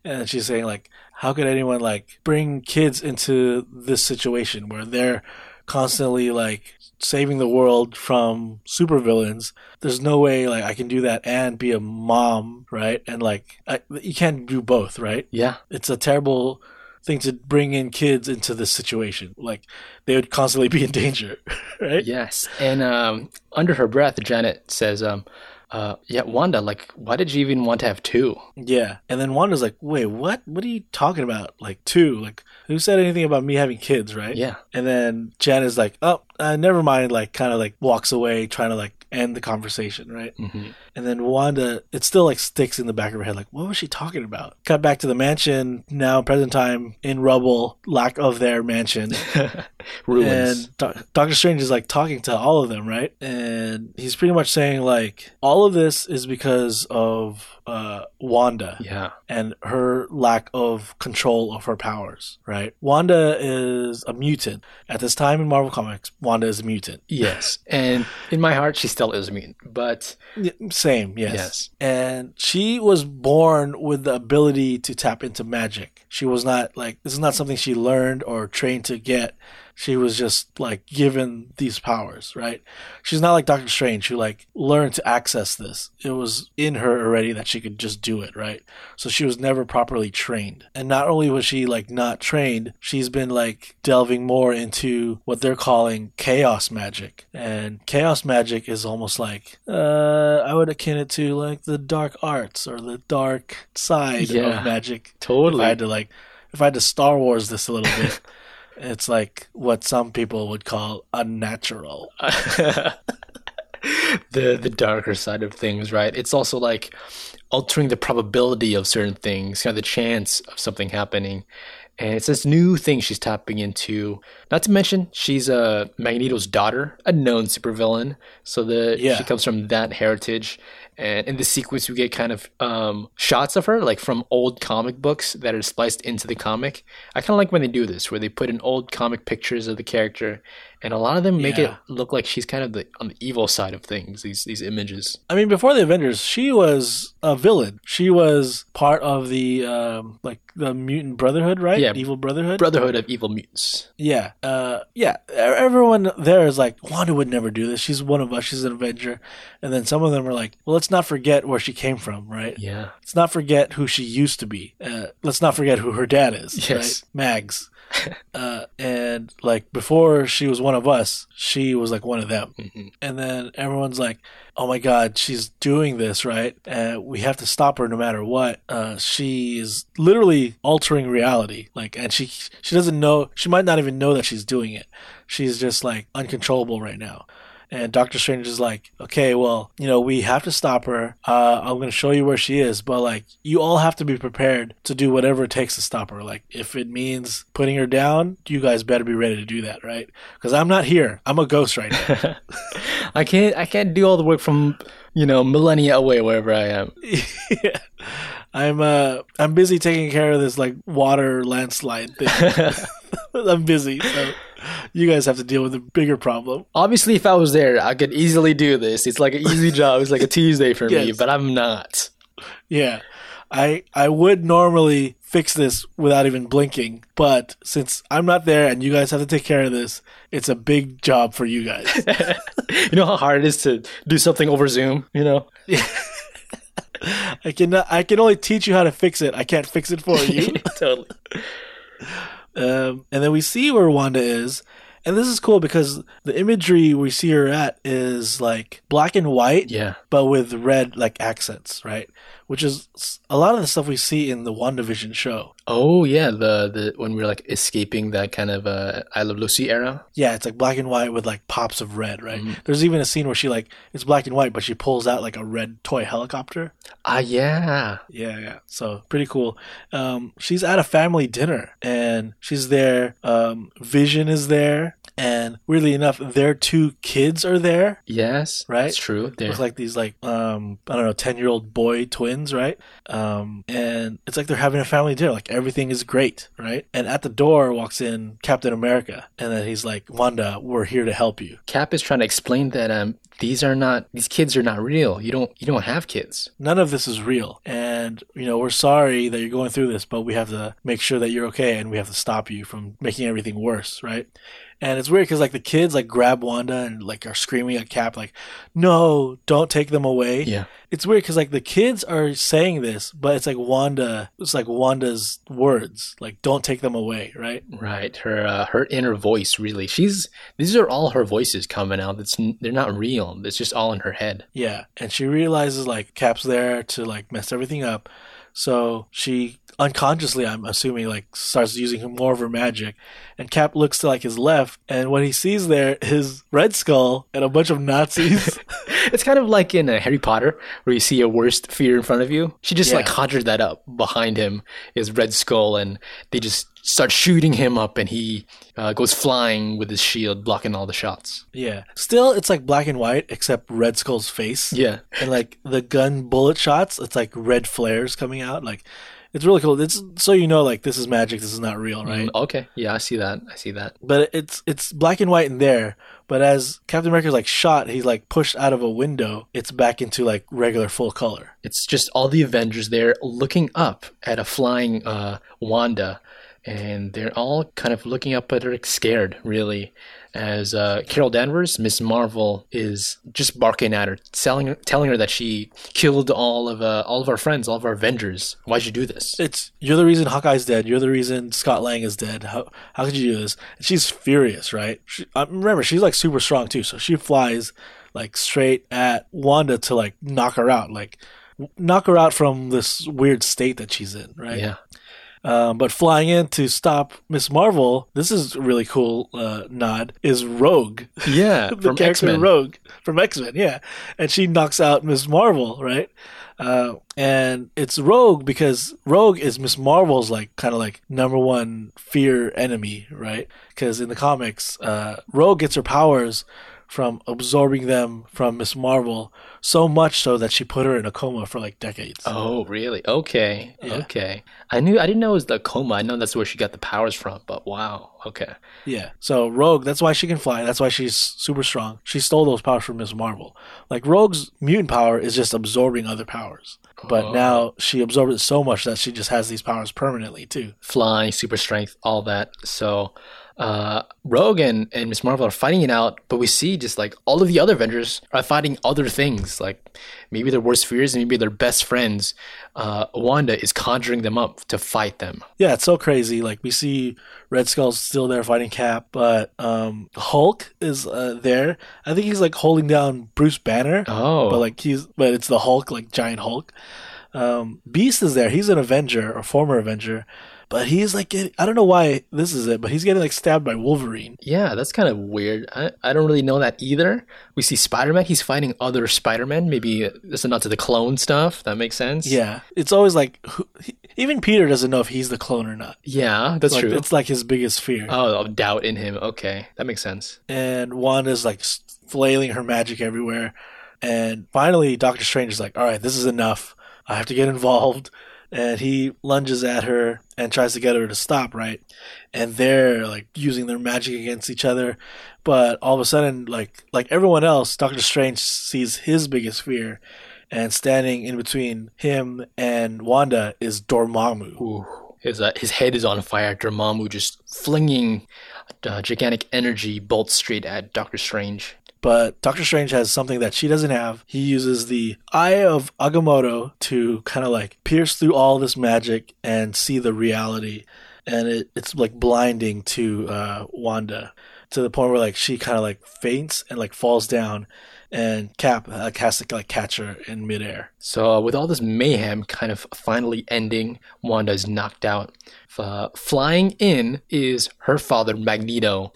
Speaker 1: And she's saying like, how could anyone like bring kids into this situation where they're constantly like saving the world from supervillains? There's no way like I can do that and be a mom, right? And like I, you can't do both, right?
Speaker 2: yeah.
Speaker 1: It's a terrible thing to bring in kids into this situation. Like they would constantly be in danger, right?
Speaker 2: Yes. And um, under her breath, Janet says, um, uh, yeah, Wanda, like, why did you even want to have two?
Speaker 1: Yeah. And then Wanda's like, wait, what? What are you talking about? Like, two? Like, who said anything about me having kids, right?
Speaker 2: Yeah.
Speaker 1: And then Janet's like, oh, uh, never mind. Like, kind of like walks away, trying to like end the conversation, right?
Speaker 2: hmm
Speaker 1: And then Wanda, it still like sticks in the back of her head, like, what was she talking about? Cut back to the mansion, now present time in rubble, lack of their mansion.
Speaker 2: Ruins.
Speaker 1: And Do- Doctor Strange is like talking to all of them, right? And he's pretty much saying like, all of this is because of uh, Wanda
Speaker 2: yeah.
Speaker 1: and her lack of control of her powers, right? Wanda is a mutant. At this time in Marvel Comics, Wanda is a mutant.
Speaker 2: Yes. And in my heart, she still is a mutant. But
Speaker 1: Y- Same, yes.
Speaker 2: Yes.
Speaker 1: And she was born with the ability to tap into magic. She was not like, this is not something she learned or trained to get. She was just like given these powers, right? She's not like Doctor Strange who like learned to access this. It was in her already that she could just do it, right? So she was never properly trained. And not only was she like not trained, she's been like delving more into what they're calling chaos magic. And chaos magic is almost like uh I would akin it to like the dark arts or the dark side
Speaker 2: Yeah.
Speaker 1: of magic. If
Speaker 2: totally.
Speaker 1: I had to like if I had to Star Wars this a little bit, it's like what some people would call unnatural.
Speaker 2: the the darker side of things, right? It's also like altering the probability of certain things, kind of the chance of something happening. And it's this new thing she's tapping into. Not to mention, she's uh, Magneto's daughter, a known supervillain. So the
Speaker 1: Yeah.
Speaker 2: she comes from that heritage. And in the sequence, we get kind of um, shots of her, like from old comic books that are spliced into the comic. I kind of like when they do this, where they put in old comic pictures of the character, and a lot of them make it look like she's kind of the on the evil side of things. These these images.
Speaker 1: I mean, before the Avengers, she was a villain. She was part of the um, like the mutant brotherhood, right?
Speaker 2: Yeah.
Speaker 1: evil brotherhood.
Speaker 2: Brotherhood of Evil Mutants.
Speaker 1: yeah, uh, yeah. Everyone there is like, Wanda would never do this. She's one of us. She's an Avenger. And then some of them are like, well, let's not forget where she came from, right?
Speaker 2: Yeah.
Speaker 1: Let's not forget who she used to be. Uh, let's not forget who her dad is.
Speaker 2: Yes.
Speaker 1: right? Mags. uh, and like before she was one of us, she was like one of them.
Speaker 2: Mhm.
Speaker 1: And then everyone's like, "Oh my God, she's doing this, right? And we have to stop her no matter what. Uh, she is literally altering reality. Like, and she she doesn't know. She might not even know that she's doing it. She's just like uncontrollable right now." And Doctor Strange is like, okay, well, you know, we have to stop her. Uh, I'm going to show you where she is, but like, you all have to be prepared to do whatever it takes to stop her. Like, if it means putting her down, you guys better be ready to do that, right? Because I'm not here. I'm a ghost right now.
Speaker 2: I can't I can't do all the work from you know millennia away wherever I am.
Speaker 1: yeah. I'm uh I'm busy taking care of this like water landslide thing. I'm busy, so you guys have to deal with a bigger problem.
Speaker 2: Obviously, if I was there, I could easily do this. It's like an easy job. It's like a Tuesday for me, but I'm not.
Speaker 1: Yeah. I I would normally fix this without even blinking, but since I'm not there and you guys have to take care of this, it's a big job for you guys.
Speaker 2: You know how hard it is to do something over Zoom. You know.
Speaker 1: I can I can only teach you how to fix it. I can't fix it for you.
Speaker 2: totally.
Speaker 1: Um, and then we see where Wanda is. And this is cool because the imagery we see her at is like black and white,
Speaker 2: Yeah.
Speaker 1: but with red like accents, right? Which is a lot of the stuff we see in the WandaVision show.
Speaker 2: Oh yeah, the the when we're like escaping that kind of uh, I Love Lucy era.
Speaker 1: Yeah, it's like black and white with like pops of red, right?
Speaker 2: Mhm.
Speaker 1: There's even a scene where she like it's black and white, but she pulls out like a red toy helicopter.
Speaker 2: Ah yeah.
Speaker 1: Yeah, yeah. So pretty cool. Um, she's at a family dinner and she's there. Um, Vision is there, and weirdly enough, their two kids are there.
Speaker 2: Yes.
Speaker 1: Right?
Speaker 2: It's true.
Speaker 1: Look like these like um I don't know ten year old boy twins, right? Um, and it's like they're having a family dinner. Like everything is great, right? And at the door walks in Captain America, and then he's like, "Wanda, we're here to help you."
Speaker 2: Cap is trying to explain that um these are not these kids are not real. You don't you don't have kids.
Speaker 1: none of this is real and you know we're sorry that you're going through this but we have to make sure that you're okay and we have to stop you from making everything worse right and it's weird because like the kids like grab wanda and like are screaming at cap like no don't take them away
Speaker 2: Yeah.
Speaker 1: it's weird because like the kids are saying this but it's like wanda it's like wanda's words like don't take them away right
Speaker 2: Right. Her uh, her inner voice really. She's these are all her voices coming out. That's they're not real. It's just all in her head.
Speaker 1: Yeah, and she realizes like Cap's there to like mess everything up, so she unconsciously, I'm assuming, like starts using more of her magic. And Cap looks to like his left, and what he sees there is Red Skull and a bunch of Nazis.
Speaker 2: It's kind of like in uh, Harry Potter, where you see your worst fear in front of you. She just like
Speaker 1: Yeah.
Speaker 2: conjures that up. Behind him is Red Skull, and they just start shooting him up, and he uh, goes flying with his shield, blocking all the shots.
Speaker 1: Yeah. Still, it's like black and white, except Red Skull's face.
Speaker 2: Yeah.
Speaker 1: And like the gun bullet shots, it's like red flares coming out. Like, it's really cool. It's so you know, like this is magic. This is not real, right?
Speaker 2: Mm, okay. Yeah, I see that. I see that.
Speaker 1: But it's it's black and white in there. But as Captain America's like shot, he's like pushed out of a window. It's back into like regular full color.
Speaker 2: It's just all the Avengers there looking up at a flying uh, Wanda, and they're all kind of looking up at her, scared, really. As uh, Carol Danvers, Miss Marvel, is just barking at her, telling her, telling her that she killed all of uh, all of our friends, all of our Avengers. Why'd you do this?
Speaker 1: It's you're the reason Hawkeye's dead. You're the reason Scott Lang is dead. How how could you do this? And she's furious, right? She, uh, remember, she's like super strong too. So she flies like straight at Wanda to like knock her out, like knock her out from this weird state that she's in, right?
Speaker 2: Yeah.
Speaker 1: Um, but flying in to stop Miss Marvel, this is a really cool uh, nod. Is Rogue
Speaker 2: Yeah,
Speaker 1: the
Speaker 2: from
Speaker 1: character
Speaker 2: X Men.
Speaker 1: Rogue from X Men, yeah, and she knocks out Miss Marvel, right? Uh, and it's Rogue because Rogue is Miss Marvel's like kind of like number one fear enemy, right? Because in the comics, uh, Rogue gets her powers from absorbing them from Miss Marvel so much so that she put her in a coma for like decades.
Speaker 2: Oh, really? Okay.
Speaker 1: Yeah.
Speaker 2: Okay. I knew. I didn't know it was the coma. I know that's where she got the powers from. But wow. Okay.
Speaker 1: Yeah. So Rogue, that's why she can fly. That's why she's super strong. She stole those powers from Miss Marvel. Like Rogue's mutant power is just absorbing other powers. But
Speaker 2: Oh.
Speaker 1: now she absorbed it so much that she just has these powers permanently too.
Speaker 2: fly, super strength, all that. So uh, Rogue and, and Miss Marvel are fighting it out, but we see just like all of the other Avengers are fighting other things, like maybe their worst fears and maybe their best friends. Uh, Wanda is conjuring them up to fight them.
Speaker 1: Yeah, it's so crazy. Like we see Red Skull's still there fighting Cap, but um Hulk is uh, there. I think he's like holding down Bruce Banner.
Speaker 2: Oh,
Speaker 1: But like he's but it's the Hulk, like giant Hulk. Um Beast is there. He's an Avenger, a former Avenger. But he's like getting, I don't know why this is it, but he's getting like stabbed by Wolverine.
Speaker 2: yeah, that's kind of weird. I, I don't really know that either. We see Spider Man, he's fighting other Spider Men. Maybe uh, this is not to the clone stuff. That makes sense.
Speaker 1: Yeah, it's always like who, even Peter doesn't know if he's the clone or not.
Speaker 2: Yeah, that's
Speaker 1: Like,
Speaker 2: true.
Speaker 1: It's like his biggest fear.
Speaker 2: Oh, of doubt in him. Okay, that makes sense.
Speaker 1: and Wanda's like flailing her magic everywhere. And finally, Doctor Strange is like, "All right, this is enough. I have to get involved." And he lunges at her and tries to get her to stop. Right, and they're like using their magic against each other. But all of a sudden, like like everyone else, Doctor Strange sees his biggest fear, and standing in between him and Wanda is Dormammu.
Speaker 2: Ooh, his uh, his head is on fire. Dormammu just flinging uh, gigantic energy bolts straight at Doctor Strange.
Speaker 1: But Doctor Strange has something that she doesn't have. He uses the Eye of Agamotto to kind of like pierce through all this magic and see the reality, and it, it's like blinding to uh, Wanda to the point where like she kind of like faints and like falls down, and Cap uh, has to like catch her in midair.
Speaker 2: So uh, with all this mayhem kind of finally ending, Wanda is knocked out. Uh, flying in is her father Magneto.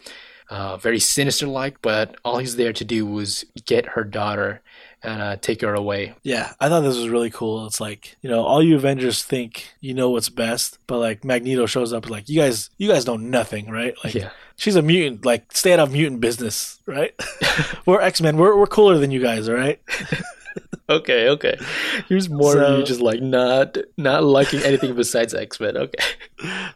Speaker 2: Uh, very sinister like, but all he's there to do was get her daughter and uh, take her away.
Speaker 1: Yeah, I thought this was really cool. It's like you know, all you Avengers think you know what's best, but like Magneto shows up like you guys, you guys know nothing, right? Like
Speaker 2: Yeah.
Speaker 1: she's a mutant. Like stay out of mutant business, right? we're X Men. We're we're cooler than you guys, all right?
Speaker 2: Okay, okay. Here's more of you just like not not liking anything besides X Men. Okay.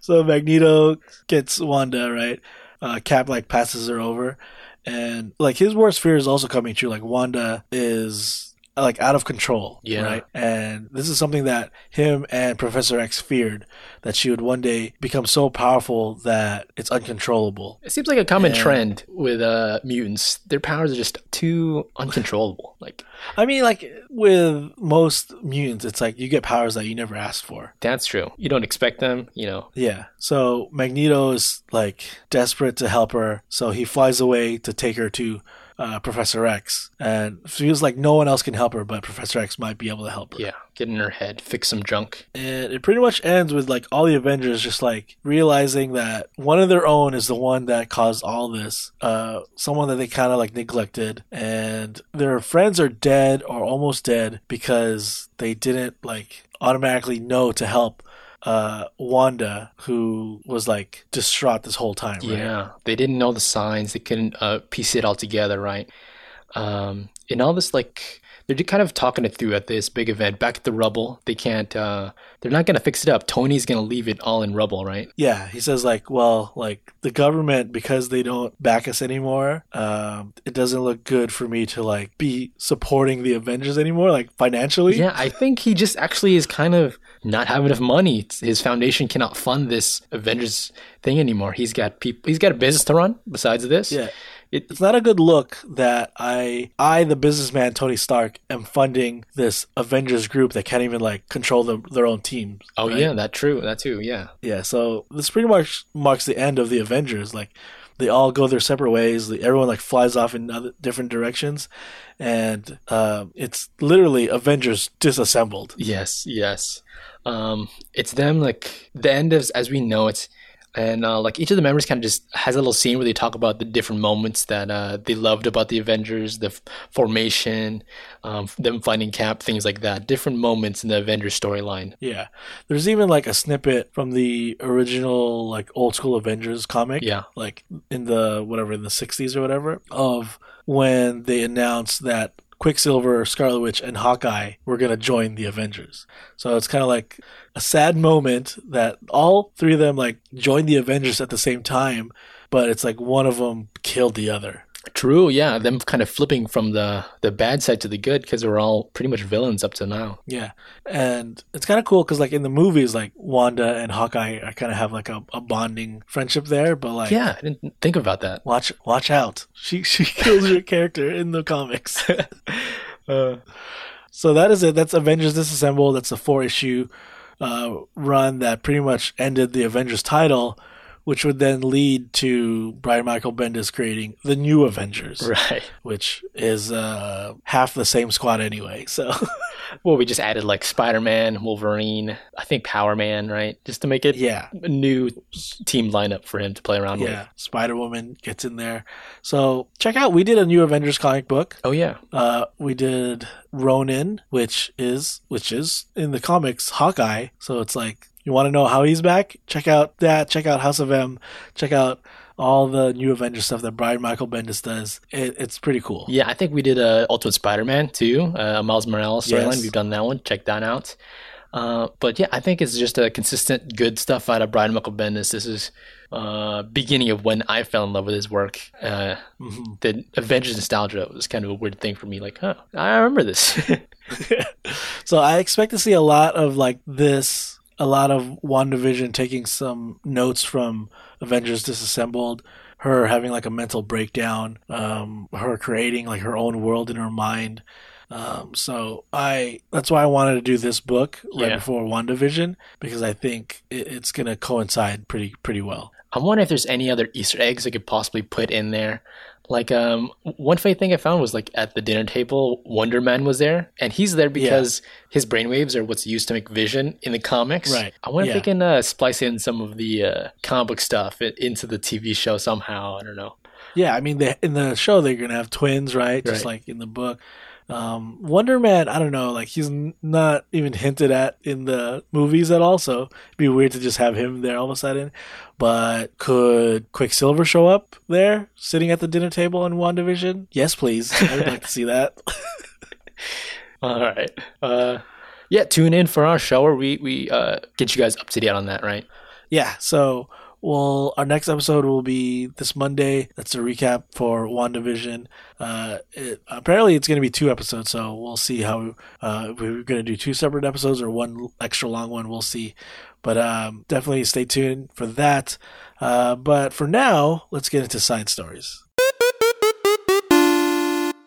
Speaker 1: So Magneto gets Wanda, right? Uh, Cap like passes her over, and like his worst fear is also coming true. Like Wanda is like out of control,
Speaker 2: Yeah.
Speaker 1: right? And this is something that him and Professor X feared that she would one day become so powerful that it's uncontrollable.
Speaker 2: It seems like a common
Speaker 1: And-
Speaker 2: trend with uh, mutants. Their powers are just too uncontrollable. Like
Speaker 1: I mean, like with most mutants, it's like you get powers that you never asked for.
Speaker 2: that's true. You don't expect them, you know.
Speaker 1: Yeah. So Magneto is like desperate to help her, so he flies away to take her to uh, Professor X, and feels like no one else can help her, but Professor X might be able to help her.
Speaker 2: Yeah, get in her head, fix some junk.
Speaker 1: And it pretty much ends with like all the Avengers just like realizing that one of their own is the one that caused all this. Uh, someone that they kind of like neglected, and their friends are dead or almost dead because they didn't like automatically know to help uh, Wanda, who was like distraught this whole time. Right?
Speaker 2: Yeah, they didn't know the signs. They couldn't uh, piece it all together, right? Um, and all this, like, they're just kind of talking it through at this big event. Back at the rubble, they can't. Uh, they're not gonna fix it up. Tony's gonna leave it all in rubble, right?
Speaker 1: Yeah, he says like, well, like the government because they don't back us anymore. Um, it doesn't look good for me to like be supporting the Avengers anymore, like financially.
Speaker 2: Yeah, I think he just actually is kind of not having enough money. His foundation cannot fund this Avengers thing anymore. He's got people. He's got a business to run besides this.
Speaker 1: Yeah. It, it's not a good look that I, I, the businessman Tony Stark, am funding this Avengers group that can't even like control the, their own teams.
Speaker 2: Oh
Speaker 1: right?
Speaker 2: yeah, that true. That too. Yeah.
Speaker 1: Yeah. So this pretty much marks the end of the Avengers. Like they all go their separate ways. Everyone like flies off in other different directions, and uh, it's literally Avengers disassembled.
Speaker 2: Yes. Yes. Um, it's them like the end of as we know it and uh, like each of the members kind of just has a little scene where they talk about the different moments that uh, they loved about the Avengers, the f- formation, um, them finding Cap, things like that. Different moments in the Avengers storyline.
Speaker 1: Yeah, there's even like a snippet from the original like old school Avengers comic.
Speaker 2: Yeah,
Speaker 1: like in the whatever in the '60s or whatever of when they announced that Quicksilver, Scarlet Witch, and Hawkeye were going to join the Avengers. So it's kind of like a sad moment that all three of them like joined the Avengers at the same time, but it's like one of them killed the other.
Speaker 2: True, yeah, them kind of flipping from the the bad side to the good because they're all pretty much villains up to now.
Speaker 1: Yeah, and it's kind of cool because like in the movies, like Wanda and Hawkeye, I kind of have like a, a bonding friendship there. But like,
Speaker 2: yeah, I didn't think about that.
Speaker 1: Watch, watch out! She she kills your character in the comics. uh, so that is it. That's Avengers Disassemble. That's a four issue uh, run that pretty much ended the Avengers title which would then lead to Brian Michael Bendis creating the new Avengers,
Speaker 2: right?
Speaker 1: Which is uh, half the same squad anyway. So,
Speaker 2: well, we just added like Spider Man, Wolverine, I think Power Man, right? Just to make it
Speaker 1: yeah
Speaker 2: a new team lineup for him to play around
Speaker 1: yeah.
Speaker 2: with.
Speaker 1: Yeah, Spider Woman gets in there. So check out. We did a new Avengers comic book.
Speaker 2: Oh yeah,
Speaker 1: uh, we did Ronin, which is which is in the comics Hawkeye. So it's like you want to know how he's back? Check out that. Check out House of M. Check out all the new Avengers stuff that Brian Michael Bendis does. It, it's pretty cool.
Speaker 2: Yeah, I think we did a Ultimate Spider-Man too, uh, Miles Morales storyline.
Speaker 1: Yes.
Speaker 2: We've done that one. Check that out. Uh, but yeah, I think it's just a consistent good stuff out of Brian Michael Bendis. This is uh, beginning of when I fell in love with his work. Uh,
Speaker 1: Mhm.
Speaker 2: The Avengers nostalgia was kind of a weird thing for me. Like, huh, I remember this.
Speaker 1: so I expect to see a lot of like this, a lot of WandaVision taking some notes from Avengers Disassembled, her having like a mental breakdown, um, her creating like her own world in her mind. Um, so I that's why I wanted to do this book right
Speaker 2: Yeah.
Speaker 1: before WandaVision because I think it, it's gonna coincide pretty pretty well.
Speaker 2: I'm wondering if there's any other Easter eggs I could possibly put in there. Like, um, one funny thing I found was like at the dinner table, Wonder Man was there, and he's there because his brainwaves are what's used to make Vision in the comics.
Speaker 1: Right.
Speaker 2: I wonder if they can uh, splice in some of the uh, comic book stuff into the TV show somehow. I don't know.
Speaker 1: Yeah, I mean, they, in the show they're gonna have twins, right? Just like in the book. Um, Wonder Man, I don't know, like he's n- not even hinted at in the movies at all, so it'd be weird to just have him there all of a sudden. But could Quicksilver show up there, sitting at the dinner table in WandaVision? Yes, please. I would like to see that.
Speaker 2: All right. Uh, yeah, tune in for our show where we we uh, get you guys up to date on that, right?
Speaker 1: yeah, so well, our next episode will be this Monday. That's a recap for WandaVision. Uh, it, apparently, it's going to be two episodes, so we'll see how uh, we're going to do two separate episodes or one extra long one. We'll see. But um, definitely stay tuned for that. Uh, but for now, let's get into side stories.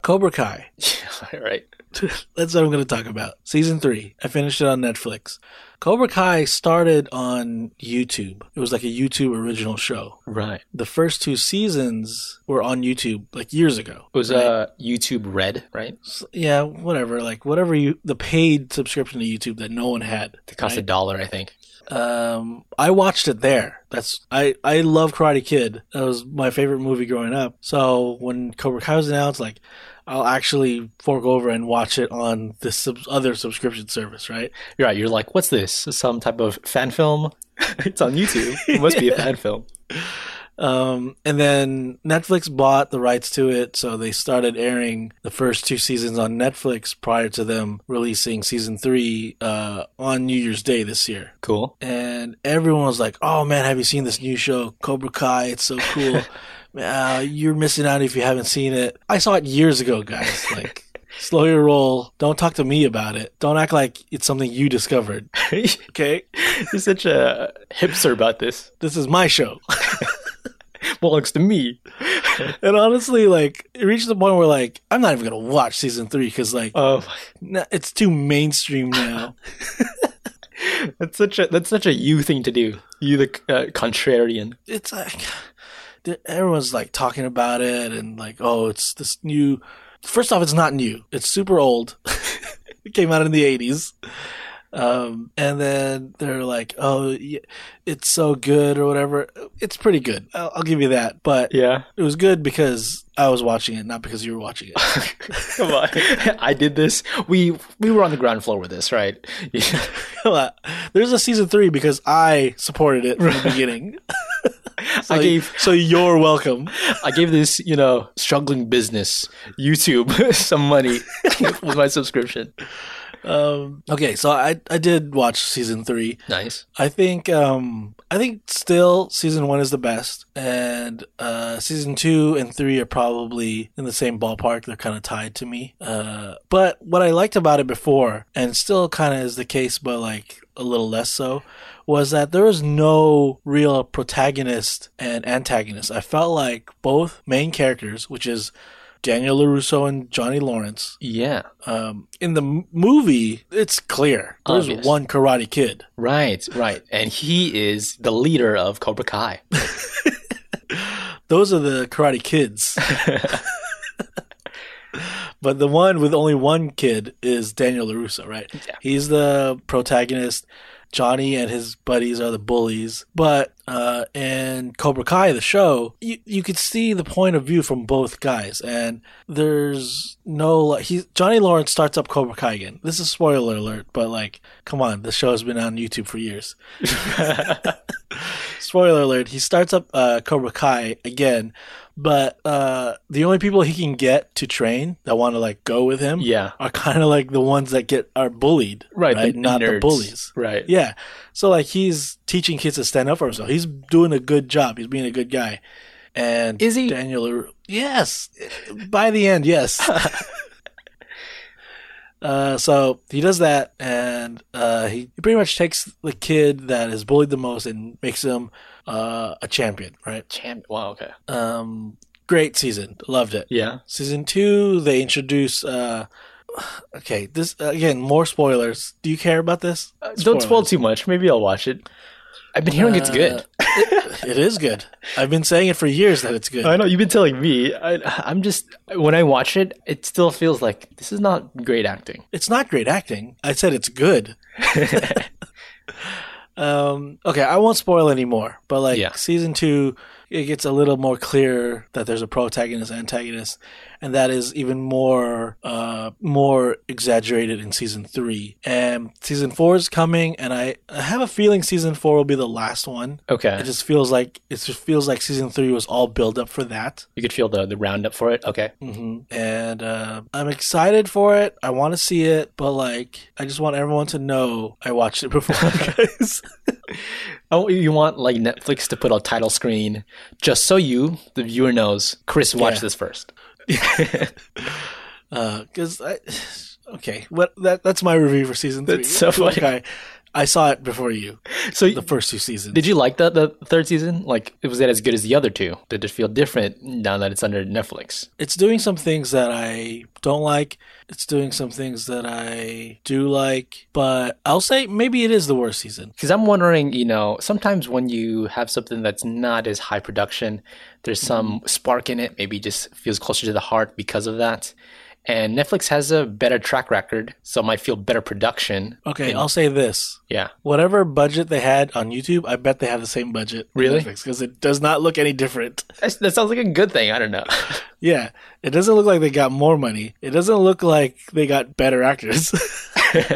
Speaker 1: Cobra Kai.
Speaker 2: All right.
Speaker 1: That's what I'm going to talk about. Season three. I finished it on Netflix. Cobra Kai started on YouTube. It was like a YouTube original show.
Speaker 2: Right.
Speaker 1: The first two seasons were on YouTube like years ago.
Speaker 2: It was
Speaker 1: right?
Speaker 2: uh YouTube Red, right?
Speaker 1: S- yeah, whatever. Like whatever you the paid subscription to YouTube that no one had.
Speaker 2: It cost a dollar, I think.
Speaker 1: Um, I watched it there. That's I I love Karate Kid. That was my favorite movie growing up. So when Cobra Kai was announced, like I'll actually fork over and watch it on this sub- other subscription service, right?
Speaker 2: You're right. You're like, what's this? Some type of fan film? it's on YouTube. It must be a fan film.
Speaker 1: Um, and then Netflix bought the rights to it, so they started airing the first two seasons on Netflix prior to them releasing season three uh, on New Year's Day this year.
Speaker 2: Cool.
Speaker 1: and everyone was like, "Oh man, have you seen this new show, Cobra Kai? It's so cool." uh, you're missing out if you haven't seen it. I saw it years ago, guys. Like, slow your roll. Don't talk to me about it. Don't act like it's something you discovered. Okay,
Speaker 2: You're such a hipster about this.
Speaker 1: this is my show.
Speaker 2: Belongs to me.
Speaker 1: and honestly, like, it reached the point where like I'm not even gonna watch season three because like
Speaker 2: Oh,
Speaker 1: it's too mainstream now.
Speaker 2: that's such a that's such a you thing to do. You the uh, contrarian.
Speaker 1: it's like everyone's like talking about it and like oh it's this new first off it's not new it's super old it came out in the 80s um, and then they're like oh it's so good or whatever it's pretty good I'll, I'll give you that but
Speaker 2: Yeah.
Speaker 1: it was good because i was watching it not because you were watching it
Speaker 2: Come on. I did this. We we were on the ground floor with this, right?
Speaker 1: On. there's a season three because i supported it from the beginning so,
Speaker 2: I gave
Speaker 1: so you're welcome
Speaker 2: I gave this, you know, struggling business, YouTube, some money with my subscription.
Speaker 1: Um, okay, so I I did watch season three.
Speaker 2: Nice.
Speaker 1: I think um I think still season one is the best, and uh season two and three are probably in the same ballpark. They're kind of tied to me. Uh, but what I liked about it before, and still kind of is the case, but like a little less so, was that there was no real protagonist and antagonist. I felt like both main characters, which is Daniel LaRusso and Johnny Lawrence,
Speaker 2: Yeah.
Speaker 1: um, in the m- movie, it's clear. There's
Speaker 2: Obvious.
Speaker 1: one Karate Kid.
Speaker 2: Right, right. And he is the leader of Cobra Kai.
Speaker 1: Those are the Karate Kids. but the one with only one kid is Daniel LaRusso, right?
Speaker 2: Yeah.
Speaker 1: He's the protagonist. Johnny and his buddies are the bullies. But uh, in Cobra Kai, the show, you, you could see the point of view from both guys. And there's no, like, he, Johnny Lawrence starts up Cobra Kai again. This is spoiler alert, but like, come on, the show has been on YouTube for years. Spoiler alert, he starts up uh, Cobra Kai again, but uh, the only people he can get to train that want to like go with him
Speaker 2: Yeah.
Speaker 1: are kind of like the ones that get are bullied,
Speaker 2: Right,
Speaker 1: right?
Speaker 2: the
Speaker 1: Not the bullies.
Speaker 2: Right.
Speaker 1: Yeah. So like he's teaching kids to stand up for himself. He's doing a good job. He's being a good guy. And
Speaker 2: Is he?
Speaker 1: Daniel? Yes. By the end, yes. uh, so he does that, and uh, he pretty much takes the kid that is bullied the most and makes him uh, a champion. Right.
Speaker 2: Champ. Wow. Okay.
Speaker 1: Um, great season. Loved it.
Speaker 2: Yeah.
Speaker 1: Season two, they introduce. Uh, okay, this again more spoilers. Do you care about this?
Speaker 2: Uh, don't spoil too much. Maybe I'll watch it. I've been hearing it's good.
Speaker 1: it, it is good. I've been saying it for years that it's good.
Speaker 2: I know you've been telling me. I, I'm just when I watch it, it still feels like this is not great acting.
Speaker 1: It's not great acting. I said it's good. um, okay, I won't spoil anymore, but like
Speaker 2: Yeah.
Speaker 1: season two, it gets a little more clear that there's a protagonist antagonist, and that is even more uh more exaggerated in season three. And season four is coming, and I, I have a feeling season four will be the last one.
Speaker 2: Okay.
Speaker 1: It just feels like it just feels like season three was all build up for that.
Speaker 2: you could feel the the roundup for it. Okay.
Speaker 1: hmm And uh, I'm excited for it. I want to see it, but like, I just want everyone to know I watched it before, guys.
Speaker 2: Oh, you want like Netflix to put a title screen just so you, the viewer, knows Chris watched
Speaker 1: Yeah.
Speaker 2: this first.
Speaker 1: Uh, because I, okay, what that that's my review for season three.
Speaker 2: That's so funny.
Speaker 1: Okay, I saw it before you.
Speaker 2: So
Speaker 1: The first two seasons.
Speaker 2: Did you like the the third season? Like, was it as good as the other two? Did it feel different now that it's under Netflix?
Speaker 1: it's doing some things that I don't like. It's doing some things that I do like, but I'll say maybe it is the worst season.
Speaker 2: Because I'm wondering, you know, sometimes when you have something that's not as high production, there's some mm-hmm. spark in it. Maybe just feels closer to the heart because of that. And Netflix has a better track record, so it might feel better production.
Speaker 1: Okay, I'll say this.
Speaker 2: Yeah.
Speaker 1: Whatever budget they had on YouTube, I bet they have the same budget.
Speaker 2: Really?
Speaker 1: Because it does not look any different.
Speaker 2: That's, that sounds like a good thing. I don't know.
Speaker 1: Yeah, it doesn't look like they got more money. It doesn't look like they got better actors.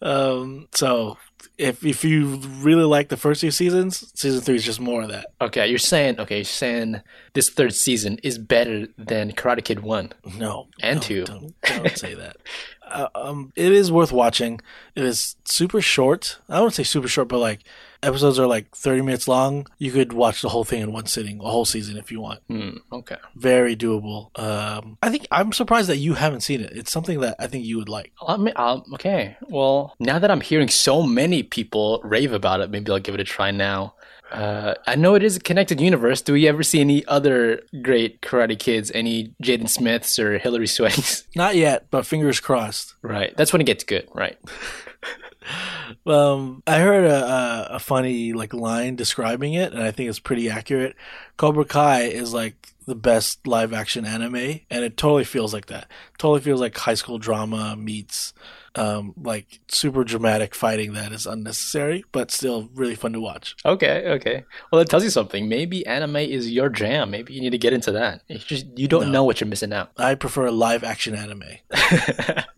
Speaker 1: um, so if if you really like the first two seasons, season three is just more of that.
Speaker 2: okay, you're saying okay, you're saying this third season is better than Karate Kid one.
Speaker 1: No,
Speaker 2: And
Speaker 1: no,
Speaker 2: two.
Speaker 1: Don't, don't say that. Uh, um, it is worth watching. It is super short. I wouldn't say super short, but like episodes are like thirty minutes long. You could watch the whole thing in one sitting, a whole season if you want.
Speaker 2: Hmm, okay.
Speaker 1: Very doable. Um, I think I'm surprised that you haven't seen it. It's something that I think you would like.
Speaker 2: I mean, I'll, okay. Well, now that I'm hearing so many people rave about it, maybe I'll give it a try now. Uh, I know it is a connected universe. Do we ever see any other great Karate Kids? Any Jaden Smiths or Hilary Swanks?
Speaker 1: Not yet, but fingers crossed.
Speaker 2: right. That's when it gets good. Right.
Speaker 1: Um, I heard a, a a funny like line describing it, and I think it's pretty accurate. Cobra Kai is like the best live action anime, and it totally feels like that. Totally feels like high school drama meets um, like super dramatic fighting that is unnecessary, but still really fun to watch.
Speaker 2: Okay. Okay. Well, that tells you something. Maybe anime is your jam. Maybe you need to get into that. It's just you don't
Speaker 1: No.
Speaker 2: know what you're missing out.
Speaker 1: I prefer live action anime.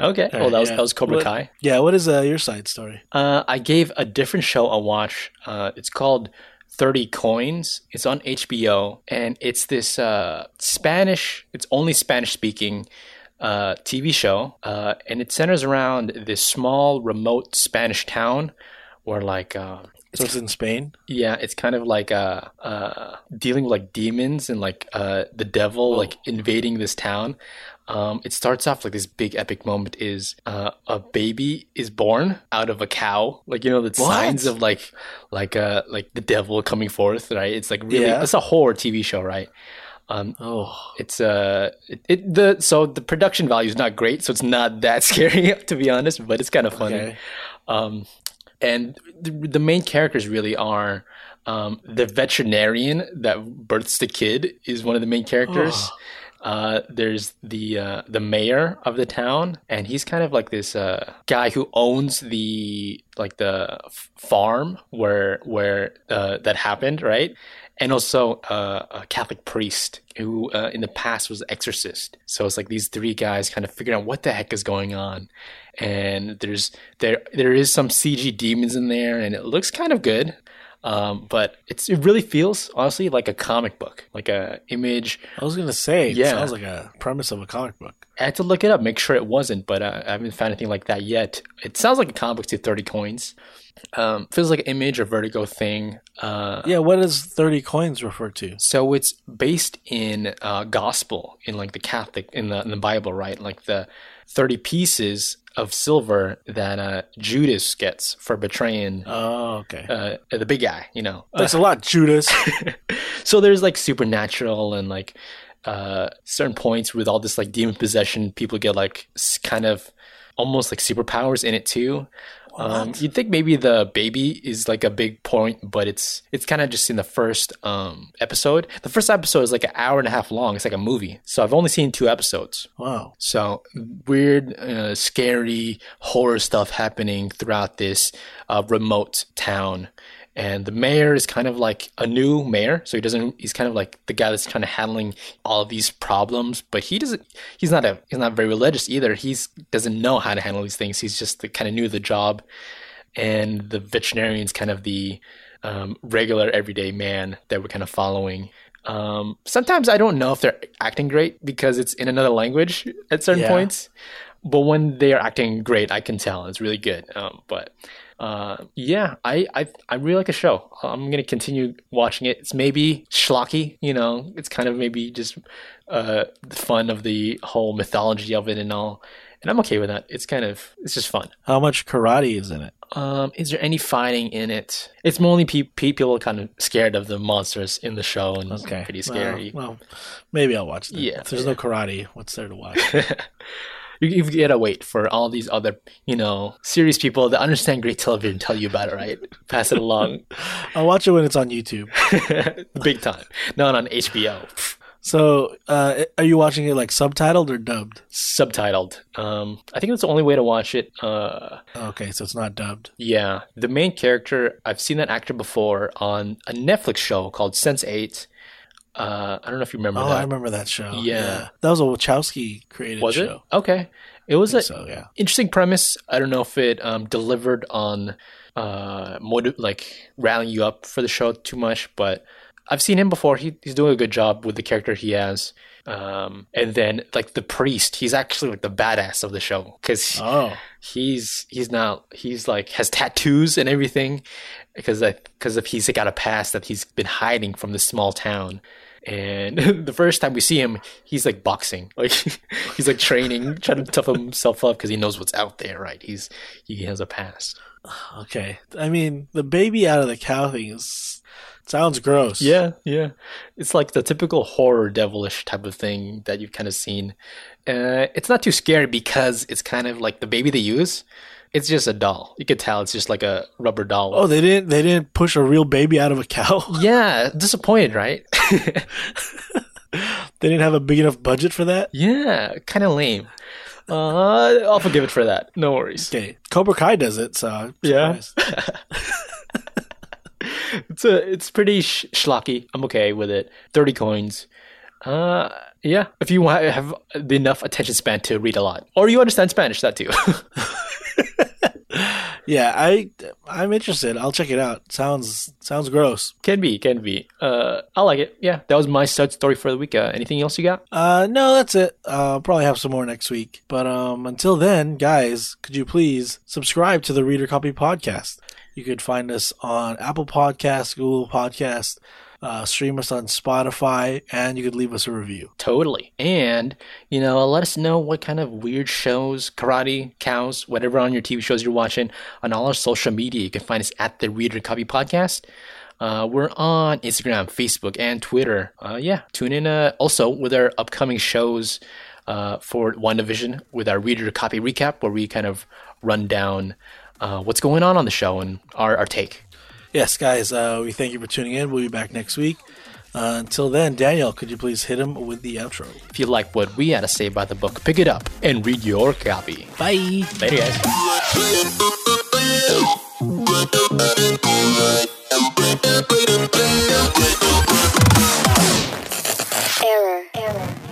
Speaker 2: okay. Well, that was
Speaker 1: Yeah.
Speaker 2: that was Cobra
Speaker 1: What-
Speaker 2: Kai.
Speaker 1: Yeah, what is uh, your side story?
Speaker 2: Uh, I gave a different show a watch. Uh, it's called 30 Coins. It's on HBO, and it's this uh, Spanish, it's only Spanish speaking uh, TV show. Uh, and it centers around this small, remote Spanish town where, like, uh,
Speaker 1: So it's in Spain.
Speaker 2: yeah, it's kind of like uh, uh, dealing with like demons and like uh, the devil like invading this town. Um, it starts off like this big epic moment is uh, a baby is born out of a cow, like you know the
Speaker 1: What?
Speaker 2: signs of like like uh like the devil coming forth, right? It's like really
Speaker 1: Yeah.
Speaker 2: it's a horror TV show, right? Um,
Speaker 1: Oh,
Speaker 2: it's uh it, it the so the production value is not great, so it's not that scary to be honest, but it's kind of funny.
Speaker 1: okay.
Speaker 2: Um, and the, the main characters really are um, the veterinarian that births the kid is one of the main characters. Uh, there's the uh, the mayor of the town, and he's kind of like this uh, guy who owns the like the f- farm where where uh, that happened, right? And also uh, a Catholic priest who uh, in the past was exorcist. So it's like these three guys kind of figuring out what the heck is going on and there's there there is some CG demons in there, and it looks kind of good. Um, but it's it really feels honestly like a comic book, like a image.
Speaker 1: I was gonna say, it
Speaker 2: Yeah.
Speaker 1: sounds like a premise of a comic book.
Speaker 2: I had to look it up, make sure it wasn't, but uh, I haven't found anything like that yet. It sounds like a comic book to thirty coins. Um, feels like an image or Vertigo thing. Uh,
Speaker 1: Yeah, what does thirty coins refer to?
Speaker 2: So it's based in uh, gospel, in like the Catholic, in the in the Bible, right? Like the thirty pieces of silver that uh, Judas gets for betraying
Speaker 1: Oh, okay.
Speaker 2: uh, the big guy, you know.
Speaker 1: Thanks a lot, Judas.
Speaker 2: so there's like supernatural and like uh, certain points with all this like demon possession, people get like kind of almost like superpowers in it too. Um, you'd think maybe the baby is like a big point, but it's it's kind of just in the first um, episode. The first episode is like an hour and a half long. It's like a movie. So I've only seen two episodes.
Speaker 1: wow.
Speaker 2: So weird, uh, scary horror stuff happening throughout this uh, remote town. And the mayor is kind of like a new mayor, so he doesn't. He's kind of like the guy that's kind of handling all of these problems, but he doesn't. He's not a. He's not very religious either. He's doesn't know how to handle these things. He's just the, kind of new to the job, and the veterinarian's kind of the um, regular everyday man that we're kind of following. Um, sometimes I don't know if they're acting great because it's in another language at certain
Speaker 1: Yeah.
Speaker 2: points. But when they are acting great, I can tell it's really good. Um, but uh, yeah, I, I I really like the show. I'm gonna continue watching it. It's maybe schlocky, you know. It's kind of maybe just uh, the fun of the whole mythology of it and all. and I'm okay with that. It's kind of it's just fun.
Speaker 1: How much karate is in it?
Speaker 2: Um, is there any fighting in it? It's mainly pe- people kind of scared of the monsters in the show, and it's
Speaker 1: Okay,
Speaker 2: pretty scary.
Speaker 1: Well, well, maybe I'll watch that.
Speaker 2: Yeah,
Speaker 1: if there's no karate, what's there to watch?
Speaker 2: you, you gotta wait for all these other, you know, serious people that understand great television tell you about it, right? Pass it along,
Speaker 1: I'll watch it when it's on YouTube.
Speaker 2: big time. Not on HBO,
Speaker 1: So, uh, are you watching it like subtitled or dubbed?
Speaker 2: subtitled. Um, I think that's the only way to watch it. Uh,
Speaker 1: Okay, so it's not dubbed.
Speaker 2: yeah, the main character. I've seen that actor before on a Netflix show called Sense8. Uh, I don't know if you remember
Speaker 1: Oh,
Speaker 2: that.
Speaker 1: I remember that show.
Speaker 2: Yeah.
Speaker 1: that was a Wachowski created
Speaker 2: Was it
Speaker 1: show.
Speaker 2: okay? It was a
Speaker 1: So yeah,
Speaker 2: interesting premise. I don't know if it um, delivered on uh, motive, like rallying you up for the show too much, but I've seen him before. He, he's doing a good job with the character he has. Um, and then like the priest, he's actually like the badass of the show because
Speaker 1: oh,
Speaker 2: he's he's not he's like has tattoos and everything because because of he's got a past that he's been hiding from the small town. And the first time we see him, he's like boxing, like he's like training, trying to tough himself up because he knows what's out there, right? He's he has a past.
Speaker 1: okay. I mean, the baby out of the cow thing is sounds gross.
Speaker 2: Yeah, yeah. It's like the typical horror devilish type of thing that you've kind of seen. Uh, it's not too scary because it's kind of like the baby they use. It's just a doll. You could tell it's just like a rubber doll.
Speaker 1: Oh, they didn't. They didn't push a real baby out of a cow.
Speaker 2: yeah, disappointed, right?
Speaker 1: they didn't have a big enough budget for that.
Speaker 2: yeah, kind of lame. Uh, I'll forgive it for that. No worries.
Speaker 1: Okay, Cobra Kai does it. So I'm
Speaker 2: Yeah. It's a, it's pretty sh- schlocky. I'm okay with it. Thirty coins. Uh, yeah. If you have enough attention span to read a lot, or you understand Spanish, that too.
Speaker 1: yeah, I I'm interested. I'll check it out. Sounds sounds gross.
Speaker 2: can be, can be. Uh, I like it. Yeah, that was my stud story for the week. Uh, anything else you got?
Speaker 1: Uh, no, that's it. Uh, I'll probably have some more next week. But um, until then, guys, could you please subscribe to the Reader Copy Podcast? You could find us on Apple Podcasts, Google Podcasts, uh, stream us on Spotify, and you could leave us a review.
Speaker 2: Totally. And, you know, let us know what kind of weird shows, karate, cows, whatever on your TV shows you're watching on all our social media. You can find us at the Reader Copy Podcast. Uh, we're on Instagram, Facebook, and Twitter. Uh, yeah, tune in uh, also with our upcoming shows uh, for WandaVision with our Reader Copy recap, where we kind of run down uh, what's going on on the show and our, our take
Speaker 1: yes, guys, uh, we thank you for tuning in. We'll be back next week. Uh, until then, Daniel, could you please hit him with the outro?
Speaker 2: If you like what we had to say about the book, pick it up and read your copy.
Speaker 1: Bye.
Speaker 2: Bye. guys.
Speaker 3: Error. Error.